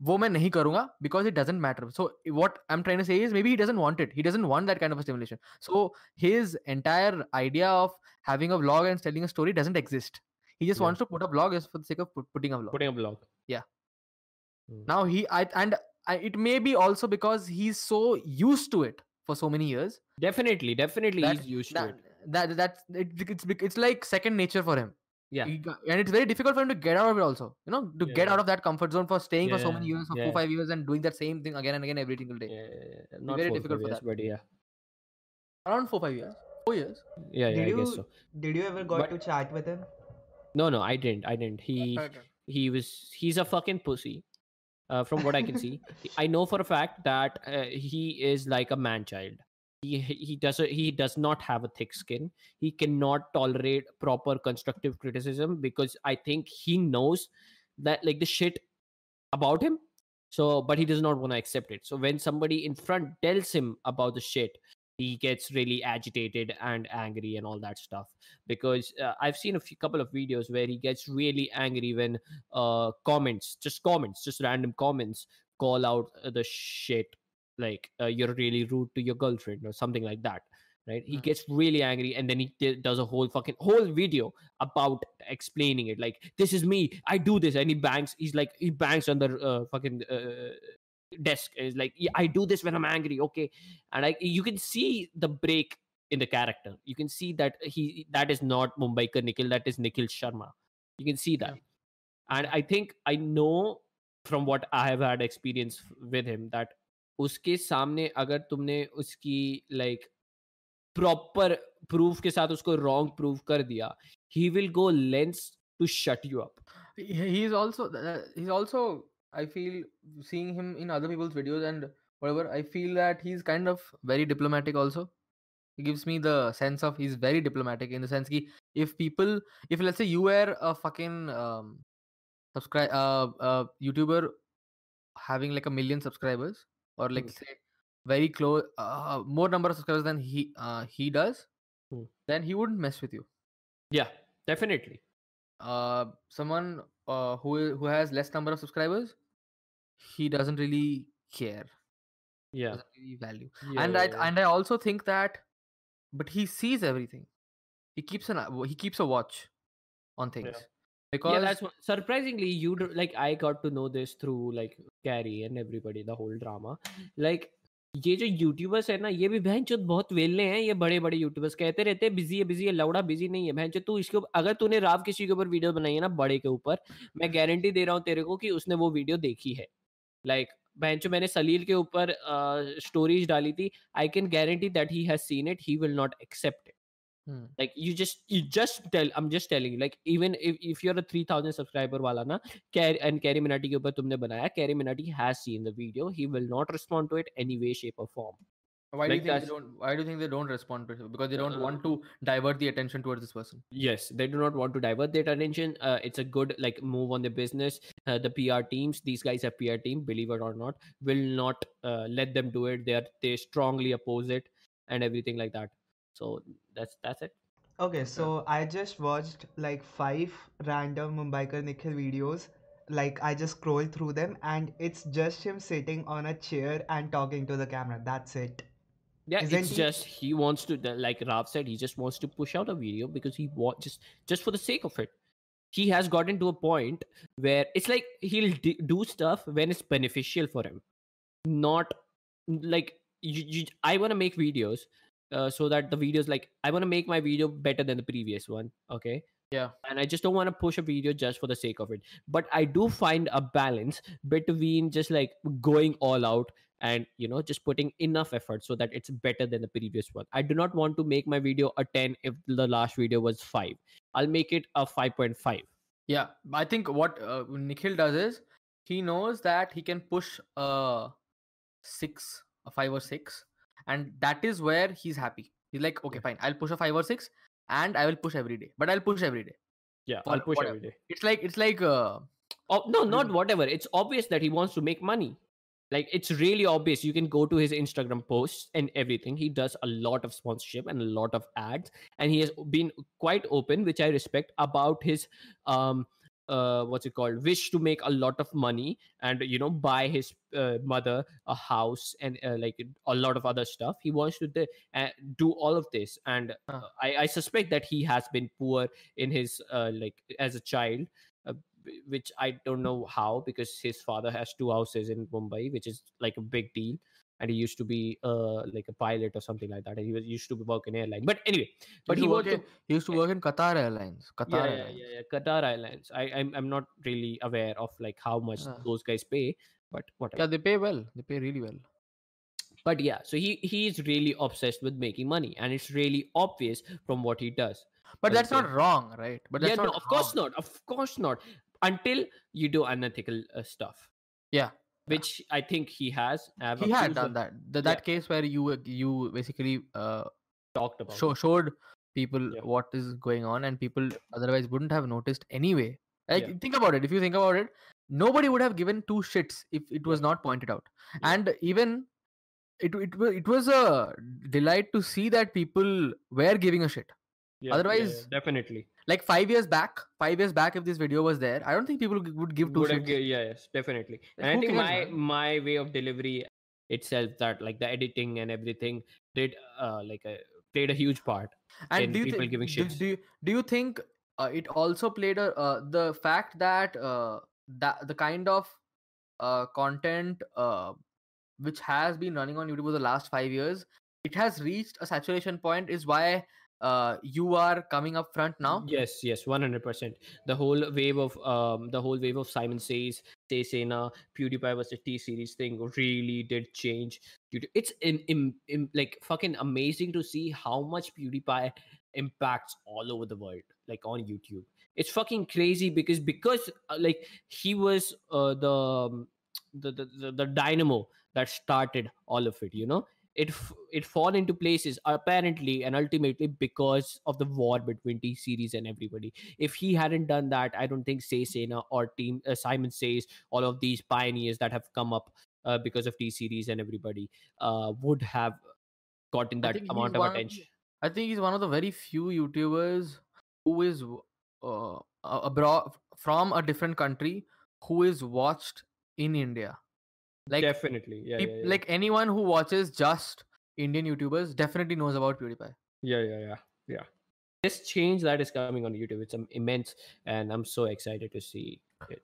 Speaker 4: वो मैं नहीं करूँगा because it doesn't matter so what I am trying say is maybe he doesn't want it he doesn't want that kind of stimulation so his entire idea of having a blog and telling a story doesn't exist he just
Speaker 2: Yeah.
Speaker 4: wants to put a blog just for the sake of put, putting a vlog
Speaker 2: Putting a blog.
Speaker 4: Yeah.
Speaker 2: Mm.
Speaker 4: now he I, and I, it may be also because he's so used to it for so many years
Speaker 2: Definitely, definitely,
Speaker 4: that,
Speaker 2: he's used
Speaker 4: that,
Speaker 2: to it.
Speaker 4: that that's it, it's it's like second nature for him
Speaker 2: Yeah.
Speaker 4: He and it's very difficult for him to get out of it also you know to get out of that comfort zone for staying for so many years for
Speaker 2: yeah.
Speaker 4: four five years and doing that same thing again and again every single day
Speaker 2: Yeah, yeah, yeah. Not
Speaker 4: very difficult for
Speaker 2: years,
Speaker 4: that.
Speaker 2: but yeah,
Speaker 4: around four five years four years
Speaker 2: yeah, yeah.
Speaker 1: Did
Speaker 2: I
Speaker 1: you
Speaker 2: guess so.
Speaker 1: did you ever got
Speaker 2: But-
Speaker 1: to chat with him?
Speaker 2: No, no, I didn't. I didn't. He he was he's a fucking pussy. Uh, from what I can see, I know for a fact that uh, he is like a man child. He he does he does not have a thick skin. He cannot tolerate proper constructive criticism because I think he knows that like the shit about him. So, but he does not want to accept it. So when somebody in front tells him about the shit, he gets really agitated and angry and all that stuff because uh, i've seen a few couple of videos where he gets really angry when uh comments just comments just random comments call out uh, the shit like uh, you're really rude to your girlfriend or something like that right he
Speaker 4: Mm.
Speaker 2: gets really angry and then he does a whole fucking whole video about explaining it like this is me i do this and he bangs he's like he bangs on the uh, fucking uh, desk and he's like yeah, i do this when i'm angry okay and I, you can see the break in the character you can see that he that is not mumbaikar nikhil that is nikhil sharma you can see that and i think i know from what i have had experience with him that उसके सामने अगर तुमने उसकी like proper proof के साथ उसको wrong prove कर दिया he will go lens to shut you up
Speaker 4: He- he's also uh, he's also I feel seeing him in other people's videos and whatever, I feel that he's kind of very diplomatic also. he gives me the sense of he's very diplomatic in the sense that if people, if let's say you were a fucking um, subscribe, uh, uh, YouTuber having like a million subscribers or like
Speaker 2: mm.
Speaker 4: say very close, uh, uh, more number of subscribers than he uh, he does,
Speaker 2: mm.
Speaker 4: then he wouldn't mess with you.
Speaker 2: Yeah, definitely.
Speaker 4: Uh, someone uh, who who has less number of subscribers he doesn't really care.
Speaker 2: Yeah.
Speaker 4: doesn't really value. And i and i also think that but he sees everything. He keeps an he keeps a watch on things. Because
Speaker 2: yeah, that's what, surprisingly you like I got to know this through like Carry and everybody the whole drama. Like ये जो YouTubers है ना ये भी बहन चुत बहुत वेलने हैं ये बड़े बड़े यूट्यूबर्स कहते रहते हैं बिज़ी है बिज़ी है लौड़ा बिज़ी नहीं है बहन चोद तू इसके उपर, अगर तूने राव किसी के ऊपर वीडियो बनाई है ना बड़े के ऊपर मैं गारंटी दे रहा हूँ तेरे को कि उसने वो वीडियो देखी है। लाइक बहन चो मैंने सलील के ऊपर स्टोरीज डाली थी I can guarantee that he has seen it he will not accept it
Speaker 4: Hmm.
Speaker 2: like you just you just tell i'm just telling you like even if, if you're a 3000 subscriber wala na Carry and CarryMinati ke upar tumne banaya CarryMinati has seen the video. He will not respond to it any way shape or form.
Speaker 4: Why do you think they don't why do you think they don't respond to it? Because they don't
Speaker 2: Uh,
Speaker 4: want to divert the attention towards this person.
Speaker 2: Yes they do not want to divert their attention. Uh, it's a good like move on the business. Uh, the pr teams these guys have pr team believe it or not will not uh, let them do it. They are they strongly oppose it and everything like that so that's that's it
Speaker 1: Okay, so I just watched like five random Mumbaikar Nikhil videos. Like I just scrolled through them and it's just him sitting on a chair and talking to the camera. That's it.
Speaker 2: yeah
Speaker 1: Isn't
Speaker 2: it's
Speaker 1: he-
Speaker 2: just he wants to like Rav said he just wants to push out a video because he wants just just for the sake of it he has gotten to a point where it's like he'll d- do stuff when it's beneficial for him not like you, you, i want to make videos uh, so that the videos like i want to make my video better than the previous one okay?
Speaker 4: Yeah.
Speaker 2: and i just don't want to push a video just for the sake of it. But i do find a balance between just like going all out and you know just putting enough effort so that it's better than the previous one. I do not want to make my video a 10 if the last video was 5 i'll make it a 5.5
Speaker 4: Yeah, I think what uh, Nikhil does is he knows that he can push a six, a five or six, and that is where he's happy. He's like, okay, fine, I'll push a five or six, and I will push every day. But I'll push every day.
Speaker 2: yeah i'll push
Speaker 4: whatever.
Speaker 2: every day
Speaker 4: It's like it's like uh,
Speaker 2: oh no not
Speaker 4: Mhm.
Speaker 2: whatever it's obvious that he wants to make money like it's really obvious you can go to his instagram posts and everything he does a lot of sponsorship and a lot of ads and he has been quite open which i respect about his um uh, what's it called wish to make a lot of money and you know buy his uh, mother a house and uh, like a lot of other stuff. He wants to th- uh, do all of this and uh, I, I suspect that he has been poor in his uh, like as a child uh, which i don't know how because his father has two houses in mumbai which is like a big deal and he used to be uh like a pilot or something like that and he was used to work in airline but anyway but he
Speaker 4: to work
Speaker 2: wants
Speaker 4: in, he used to work in Qatar Airlines. Qatar
Speaker 2: yeah, yeah,
Speaker 4: Airlines.
Speaker 2: yeah, yeah. Qatar Airlines. I, I'm, I'm not really aware of like how much
Speaker 4: Ah.
Speaker 2: those guys pay, but whatever.
Speaker 4: Yeah, they pay well. They pay really well.
Speaker 2: But yeah, so he he's really obsessed with making money, and it's really obvious from what he does.
Speaker 4: But that's not wrong, right? But that's
Speaker 2: yeah,
Speaker 4: not
Speaker 2: no, of course not. Of course not. Until you do unethical uh, stuff.
Speaker 4: Yeah.
Speaker 2: Which I think he has.
Speaker 4: He had done that. The, that case where you you basically uh,
Speaker 2: Talked about.
Speaker 4: show, showed people
Speaker 2: Yeah.
Speaker 4: what is going on, and people otherwise wouldn't have noticed anyway. Like
Speaker 2: Yeah.
Speaker 4: think about it. If you think about it, nobody would have given two shits if it was not pointed out.
Speaker 2: Yeah.
Speaker 4: And even it it it was a delight to see that people were giving a shit.
Speaker 2: Yeah, yeah, yeah,
Speaker 4: otherwise-
Speaker 2: definitely.
Speaker 4: Like five years back, five years back, if this video was there, I don't think people would give two
Speaker 2: Would
Speaker 4: shits.
Speaker 2: yeah, yes, definitely.
Speaker 4: Like,
Speaker 2: And I think my
Speaker 4: man?
Speaker 2: my way of delivery itself, that like the editing and everything, did uh like a played a huge part.
Speaker 4: and
Speaker 2: in
Speaker 4: do you
Speaker 2: people
Speaker 4: thi-
Speaker 2: giving shits.
Speaker 4: do you, do you think uh, it also played a uh, the fact that uh, that the kind of uh, content uh, which has been running on youtube for the last five years it has reached a saturation point is why uh, you are coming up front now
Speaker 2: Yes, yes, one hundred percent. The whole wave of um, the whole wave of Saiman Says, Say Sena, PewDiePie versus T Series thing really did change. It's in, in, in like fucking amazing to see how much PewDiePie impacts all over the world, like on YouTube. It's fucking crazy because because uh, like he was uh, the, um, the the the dynamo that started all of it. You know, it it fall into places apparently and ultimately because of the war between T series and everybody. If he hadn't done that, I don't think Say Sena or Team uh, Saiman Says all of these pioneers that have come up uh, because of T series and everybody uh, would have gotten that amount of attention.
Speaker 4: i think he's one of the very few youtubers who is uh, abroad from a different country who is watched in india like
Speaker 2: definitely, yeah, yeah, yeah.
Speaker 4: like anyone who watches just Indian YouTubers definitely knows about PewDiePie.
Speaker 2: yeah yeah yeah. Yeah. This change that is coming on youtube it's immense and i'm so excited to see it.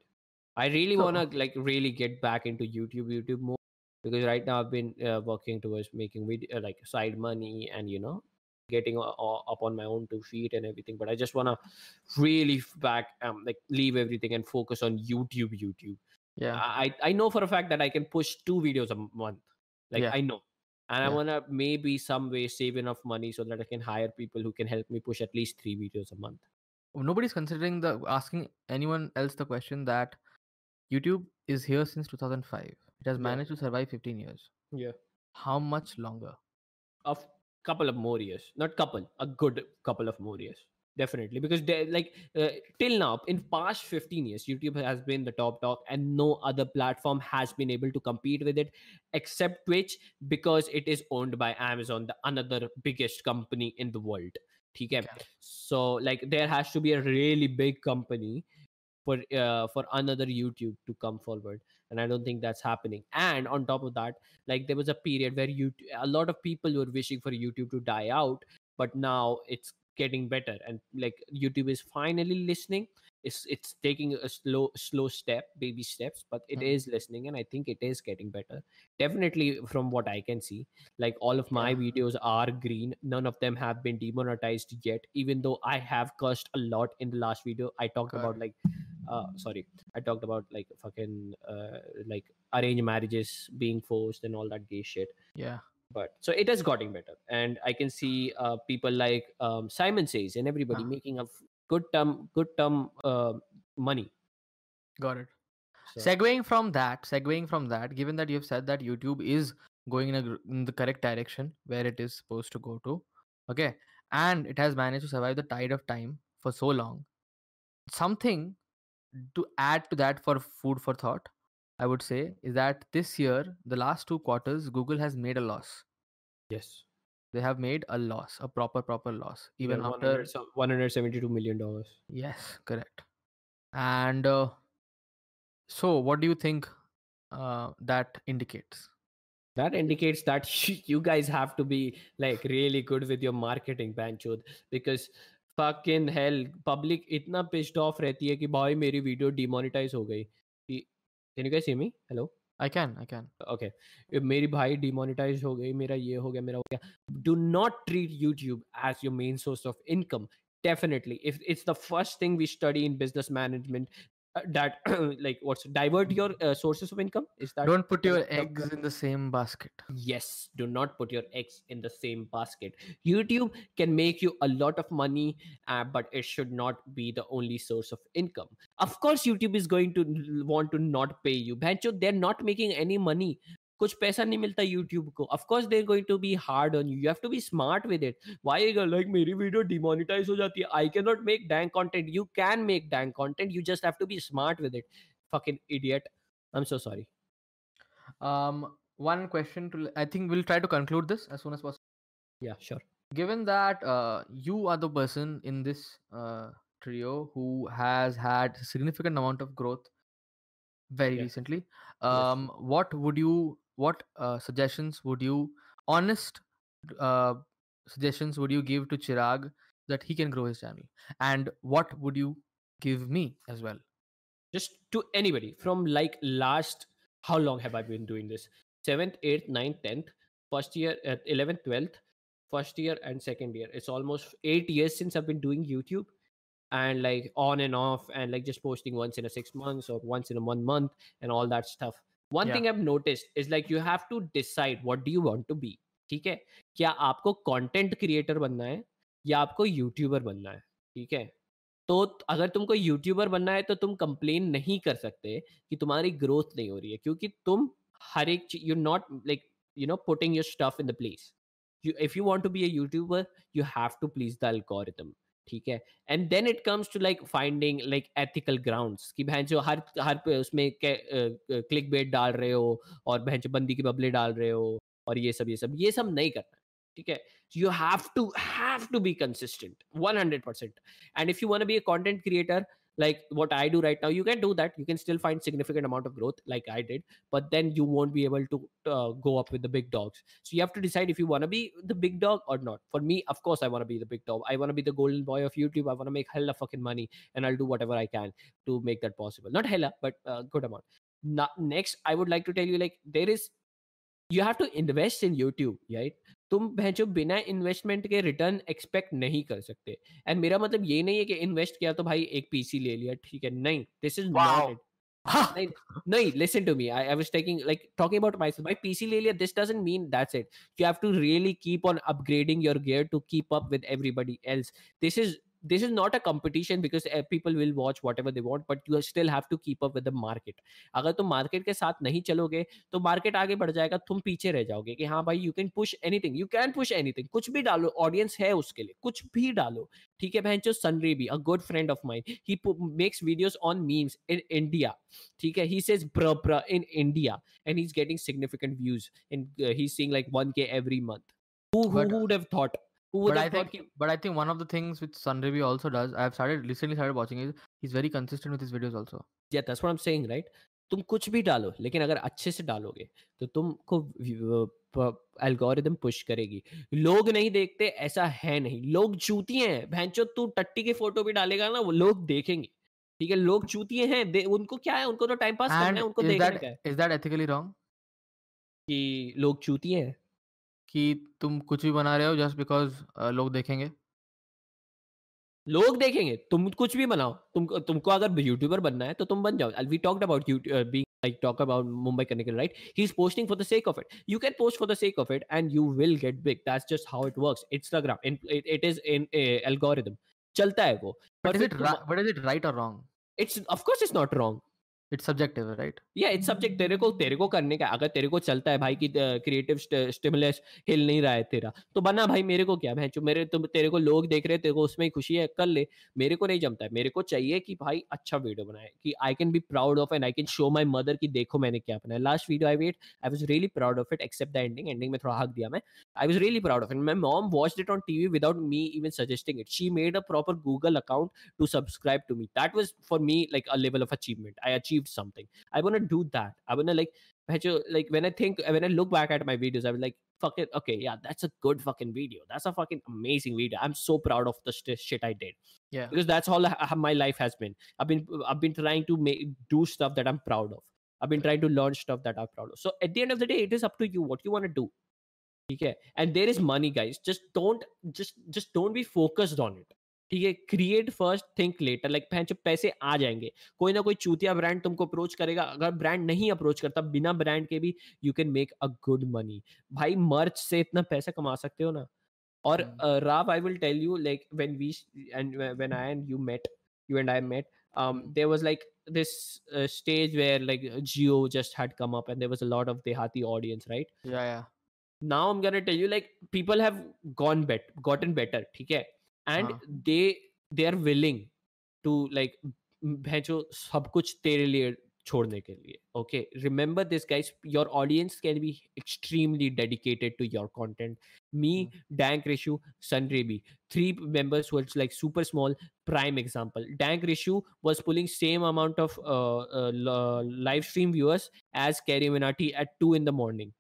Speaker 2: I really
Speaker 4: So-
Speaker 2: want to like really get back into youtube youtube more because right now i've been uh, working towards making video like side money and you know getting up on my own two feet and everything but i just want to really back um like leave everything and focus on youtube youtube
Speaker 4: Yeah,
Speaker 2: I I know for a fact that I can push two videos a month. Like
Speaker 4: Yeah.
Speaker 2: I know, and I wanna maybe some way save enough money so that I can hire people who can help me push at least three videos a month.
Speaker 4: nobody's considering the asking anyone else the question that YouTube is here since 2005. It has
Speaker 2: Yeah.
Speaker 4: managed to survive 15 years.
Speaker 2: Yeah,
Speaker 4: How much longer?
Speaker 2: a f- couple of more years, not couple, a good couple of more years, definitely. Because they like uh, till now, in past fifteen years, YouTube has been the top dog, and no other platform has been able to compete with it except Twitch because it is owned by Amazon, the another biggest company in the world. Okay.
Speaker 4: Okay.
Speaker 2: So like there has to be a really big company for uh, for another YouTube to come forward, and I don't think that's happening. And on top of that, like there was a period where you a lot of people were wishing for YouTube to die out, but now it's getting better, and like YouTube is finally listening. It's it's taking a slow slow step, baby steps, but it
Speaker 4: Mhm.
Speaker 2: is listening, and I think it is getting better. Definitely from what I can see, like all of my
Speaker 4: Yeah.
Speaker 2: videos are green. None of them have been demonetized yet, even though I have cursed a lot in the last video. I talked about like uh sorry i talked about like fucking uh like arranged marriages being forced and all that gay shit
Speaker 4: Yeah.
Speaker 2: But so it has gotten better and i can see uh people like um saiman says and everybody
Speaker 4: Ah.
Speaker 2: making a good term good term uh money
Speaker 4: Got it.
Speaker 2: so,
Speaker 4: Segueing from that, segueing from that, given that you have said that YouTube is going in, a, in the correct direction where it is supposed to go to, okay, and it has managed to survive the tide of time for so long, something to add to that for food for thought. I would say, is that this year, the last two quarters, Google has made a loss.
Speaker 2: Yes.
Speaker 4: They have made a loss, a proper, proper loss. Even
Speaker 2: Yeah,
Speaker 4: after
Speaker 2: 100 some- 172 million dollars.
Speaker 4: Yes, correct. And uh, so, what do you think uh, that indicates?
Speaker 2: That indicates that you guys have to be like really good with your marketing, Banchod, because fucking hell, public इतना pissed off रहती है कि भाई मेरी video demonetize हो गई. कि- Can you guys hear me? Hello?
Speaker 4: I can, I can.
Speaker 2: okay if मेरी भाई demonetized हो गई मेरा ये हो गया मेरा हो गया do not treat youtube as your main source of income definitely if it's the first thing we study in business management uh, that like what's divert your uh, sources of income? Is that
Speaker 4: Don't put your eggs in the same basket.
Speaker 2: yes do not put your eggs in the same basket. Youtube can make you a lot of money uh, but it should not be the only source of income. Of course youtube is going to want to not pay you. Bhancho, they're not making any money कुछ पैसा नहीं मिलता YouTube को of course they're going to be hard on you you have to be smart with it why you go like मेरी video demonetize हो जाती है I cannot make dang content you can make dang content you just have to be smart with it fucking idiot I'm so sorry
Speaker 4: Um, one question to I think we'll try to conclude this as soon as possible.
Speaker 2: yeah sure
Speaker 4: Given that uh, you are the person in this uh, trio who has had significant amount of growth very
Speaker 2: Yeah.
Speaker 4: recently, um, what would you what uh, suggestions would you honest uh, suggestions would you give to Chirag that he can grow his channel, and what would you give me as well?
Speaker 2: just to anybody from like last how long have i been doing this? 7th 8th 9th 10th first year uh, 11th 12th first year and second year. It's almost 8 years since i've been doing youtube. And like on and off and like just posting once in a 6 months or once in a one month and all that stuff one
Speaker 4: yeah.
Speaker 2: Thing notice is like you have to decide what do you want to be ठीक है? क्या आपको content creator बनना है या आपको YouTuber बनना है ठीक है? तो अगर तुमको यूट्यूबर बनना है तो तुम कंप्लेन नहीं कर सकते कि तुम्हारी ग्रोथ नहीं हो रही है क्योंकि तुम हर एक चीज़ you not like you know putting your stuff in the place you if you want to be a YouTuber you have to please the algorithm ठीक है? And then it comes to like finding like ethical grounds कि बहन जो हर हर पे उसमें click bait डाल रहे हो और बहन जो बंदी के बबले डाल रहे हो और ये सब ये सब ये सब नहीं करना, ठीक है? You have to have to be consistent 100% percent and if you wanna be a content creator like what i do right now you can do that. You can still find significant amount of growth like i did but then you won't be able to uh, go up with the big dogs. So you have to decide if you want to be the big dog or not. For me of course i want to be the big dog. I want to be the golden boy of youtube. I want to make hella fucking money and i'll do whatever i can to make that possible. Not hella but a good amount. Now, next i would like to tell you like there is you have to invest in YouTube right तुम भैंचो बिना investment के return expect नहीं कर सकते। And मेरा मतलब ये नहीं है कि इन्वेस्ट किया तो भाई एक पीसी ले लिया ठीक है? नहीं दिस इज़. नॉट नहीं नहीं listen to me I was taking like talking about my भाई पीसी ले लिया this doesn't mean that's it you have to really keep on upgrading your gear to keep up with everybody else. This is this is not a competition because uh, people will watch whatever they want but you still have to keep up with the market अगर तुम market के साथ नहीं चलोगे तो market आगे बढ़ जाएगा तुम पीछे रह जाओगे कि हाँ भाई you can push anything you can push anything कुछ भी डालो ऑडियंस है उसके लिए कुछ भी डालो ठीक है बहन जो सनरी भी a good friend of mine he makes videos on memes in India ठीक है he says bra bra in india and he's getting significant views and uh, he's seeing like 1k every month who, who, who would have thought who would
Speaker 4: But I think,
Speaker 2: कि-
Speaker 4: but I think one of the things which Sunrivi also does, I have started recently started watching is he's very consistent with his videos also.
Speaker 2: yeah that's what i'm saying right तुम कुछ भी डालो लेकिन अगर अच्छे से डालोगे तो तुमको एल्गोरिदम पुश करेगी लोग नहीं देखते ऐसा है नहीं लोग चूतिए हैं भैंचो तू टट्टी की फ़ोटो भी डालेगा ना वो लोग देखेंगे ठीक है लोग चूतिए हैं उनको क्या है उनको तो टाइम पास करना है उनको
Speaker 4: is that
Speaker 2: है
Speaker 4: is that ethically wrong?
Speaker 2: कि लोग चूतिए हैं
Speaker 4: कि तुम कुछ भी बना रहे हो जस्ट बिकॉज़ लोग देखेंगे?
Speaker 2: लोग देखेंगे तुम कुछ भी बनाओ तुम तुमको अगर यूट्यूबर बनना है तो तुम बन जाओ। We talked about being like talk about Mumbai करने के right he is posting for the sake of it you can post for the sake of it and you will get big that's just how it works Instagram it is in algorithm चलता है वो।
Speaker 4: But is it right और wrong
Speaker 2: it's of course is not wrong
Speaker 4: It's subjective, right?
Speaker 2: या it's subject तेरे को तेरे को करने का अगर तेरे को चलता है भाई कि क्रिएटिव स्टिमुलस हिल नहीं रहा है तेरा तो बना भाई मेरे को क्या भैंचो मेरे तुम तेरे को लोग देख रहे तेरे को उसमें खुशी है कर ले मेरे को नहीं जमता है मेरे को चाहिए कि भाई अच्छा वीडियो बनाए कि I can be proud of and I can show my mother की देखो मैंने क्या बनाया last video I wait I was really proud of it except the ending ending में थोड़ा हक दिया मैं I was really proud of it. My mom watched it on TV without me even suggesting it. She made a proper Google account to subscribe to me. That was for me like a level of achievement. I achieved something. I want to do that. I want to like, like when I think, when I look back at my videos, I was like, fuck it. Okay, yeah, that's a good fucking video. That's a fucking amazing video. I'm so proud of the st- shit I did
Speaker 4: Yeah.
Speaker 2: because that's all I- my life has been. I've been I've been trying to make do stuff that I'm proud of. I've been trying to learn stuff that I'm proud of. So at the end of the day, it is up to you what you want to do. Okay, and there is money, guys. Just don't just just don't be focused on it. ठीक है create first think later like पहन पैसे आ जाएँगे कोई ना कोई चूतिया brand तुमको अप्रोच करेगा अगर ब्रांड नहीं अप्रोच करता बिना ब्रांड के भी you can make a good money भाई मर्च से इतना पैसा कमा सकते हो ना और
Speaker 4: Hmm.
Speaker 2: Rao I will tell you like when we and when I and you met you and I met, um, there was like this uh, stage where like Geo just had come up and there was a lot of Dehati audience, right?
Speaker 4: Yeah, yeah.
Speaker 2: Now I'm gonna tell you like people have gone bet gotten better, okay?
Speaker 4: And
Speaker 2: they they are willing to like भैंचो सब कुछ तेरे लिए छोड़ने के लिए okay remember this guys your audience can be extremely dedicated to your content me dank Rishu sun rabi three members were like super small prime example dank rishu was pulling same amount of live stream viewers as carry as at two in the morning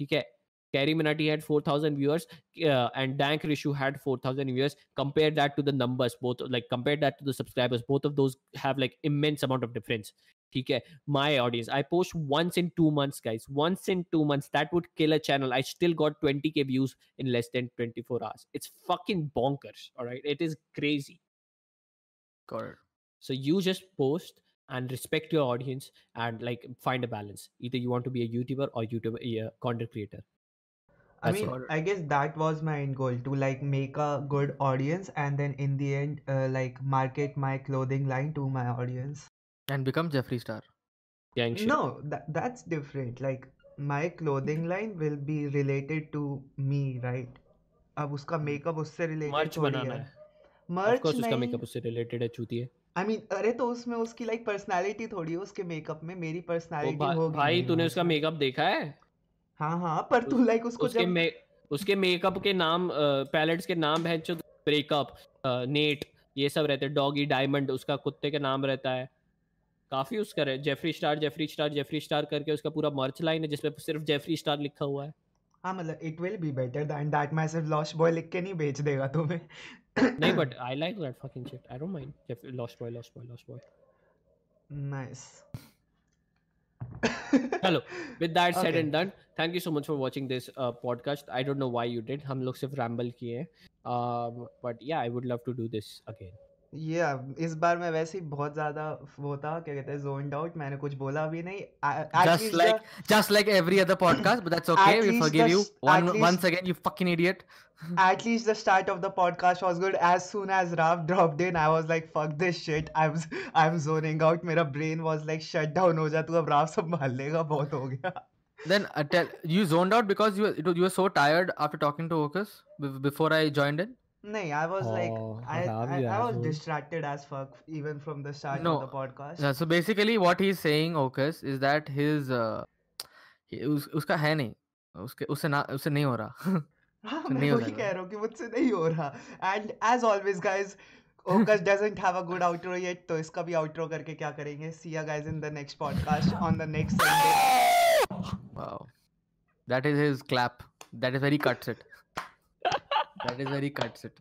Speaker 2: ठीक है? CarryMinati had 4,000 viewers uh, and Dank Rishu had 4,000 viewers. Compare that to the numbers, both like compare that to the subscribers. Both of those have like immense amount of difference. Okay, my audience. I post once in two months, guys. Once in two months, that would kill a channel. I still got 20k views in less than 24 hours. It's fucking bonkers. All right, it is crazy.
Speaker 4: Got it.
Speaker 2: So you just post and respect your audience and like find a balance. Either you want to be a YouTuber or YouTuber, a content creator.
Speaker 1: I mean,
Speaker 4: all.
Speaker 1: I guess that was my end goal to like make a good audience and then in the end, uh, like market my clothing line to my audience.
Speaker 4: And become Jeffree Star.
Speaker 2: Gang shit.
Speaker 1: No, that that's different. Like my clothing line will be related to me, right? अब उसका makeup उससे related
Speaker 2: मर्च
Speaker 1: थोड़ी
Speaker 2: बनाना
Speaker 1: है
Speaker 2: है
Speaker 1: मर्च
Speaker 2: course उसका
Speaker 1: नहीं
Speaker 2: मेकअप उससे रिलेटेड है चूती है
Speaker 1: आई मीन अरे तो उसमें उसकी लाइक पर्सनालिटी थोड़ी है उसके मेकअप में मेरी
Speaker 2: तो
Speaker 1: पर्सनालिटी होगी
Speaker 2: भाई तूने उसका मेकअप देखा है
Speaker 1: हाँ हाँ पर तू लाइक उसको
Speaker 2: उसके
Speaker 1: जब
Speaker 2: मे उसके मेकअप के नाम पैलेट्स के नाम है जो ब्रेकअप नेट ये सब रहते हैं डॉगी डायमंड उसका कुत्ते के नाम रहता है। काफ़ी उसका रहे Jeffree Star Jeffree Star Jeffree Star करके उसका पूरा मर्च लाइन है जिसमें सिर्फ़ जेफरी स्टार लिखा हुआ है।
Speaker 1: हाँ मतलब it will be better than that मैं सिर्फ़ लॉस्ट बॉय लिख के नहीं बेच देगा तुम्हें।
Speaker 2: नहीं but I like that fucking shit I don't mind lost boy lost boy lost boy
Speaker 1: nice
Speaker 2: Hello. With that said
Speaker 1: Okay.
Speaker 2: and done, thank you so much for watching this uh, podcast. I don't know why you did. हम लोग सिर्फ ramble किए हैं. Um, but yeah, I would love to do this again.
Speaker 1: ये इस बार मैं वैसे ही बहुत ज्यादा वो था क्या कहते हैं zoned out मैंने कुछ बोला भी नहीं at
Speaker 4: Just
Speaker 1: least
Speaker 4: like
Speaker 1: the
Speaker 4: just like every other podcast, but that's okay.
Speaker 1: at
Speaker 4: We
Speaker 1: least
Speaker 4: forgive
Speaker 1: the
Speaker 4: you.
Speaker 1: s- at
Speaker 4: One
Speaker 1: least
Speaker 4: once again, you fucking idiot.
Speaker 1: at least the start of the podcast was good as soon as Rav dropped in I was like fuck this shit I'm I'm zoning out मेरा brain was like shut down हो जा तू अब Rav संभाल लेगा बहुत हो गया
Speaker 4: Then uh, tell you zoned out because you were, it was- you were so tired after talking to Ocus be- before I joined in.
Speaker 1: नहीं I was like I I was distracted as fuck even from the start of the podcast
Speaker 4: so basically what he is saying ओकस is that his उसका है नहीं। उसके उससे ना उससे नहीं हो रहा।
Speaker 1: हाँ मैं वही कह रहा हूँ कि मुझसे नहीं हो रहा। एंड एज ऑलवेज गाइस ओकस doesn't have a good outro yet तो इसका भी आउटरो करके क्या करेंगे? See ya guys in the next podcast on the next Sunday
Speaker 4: wow that is his clap that is very cuts it that is very cuts it.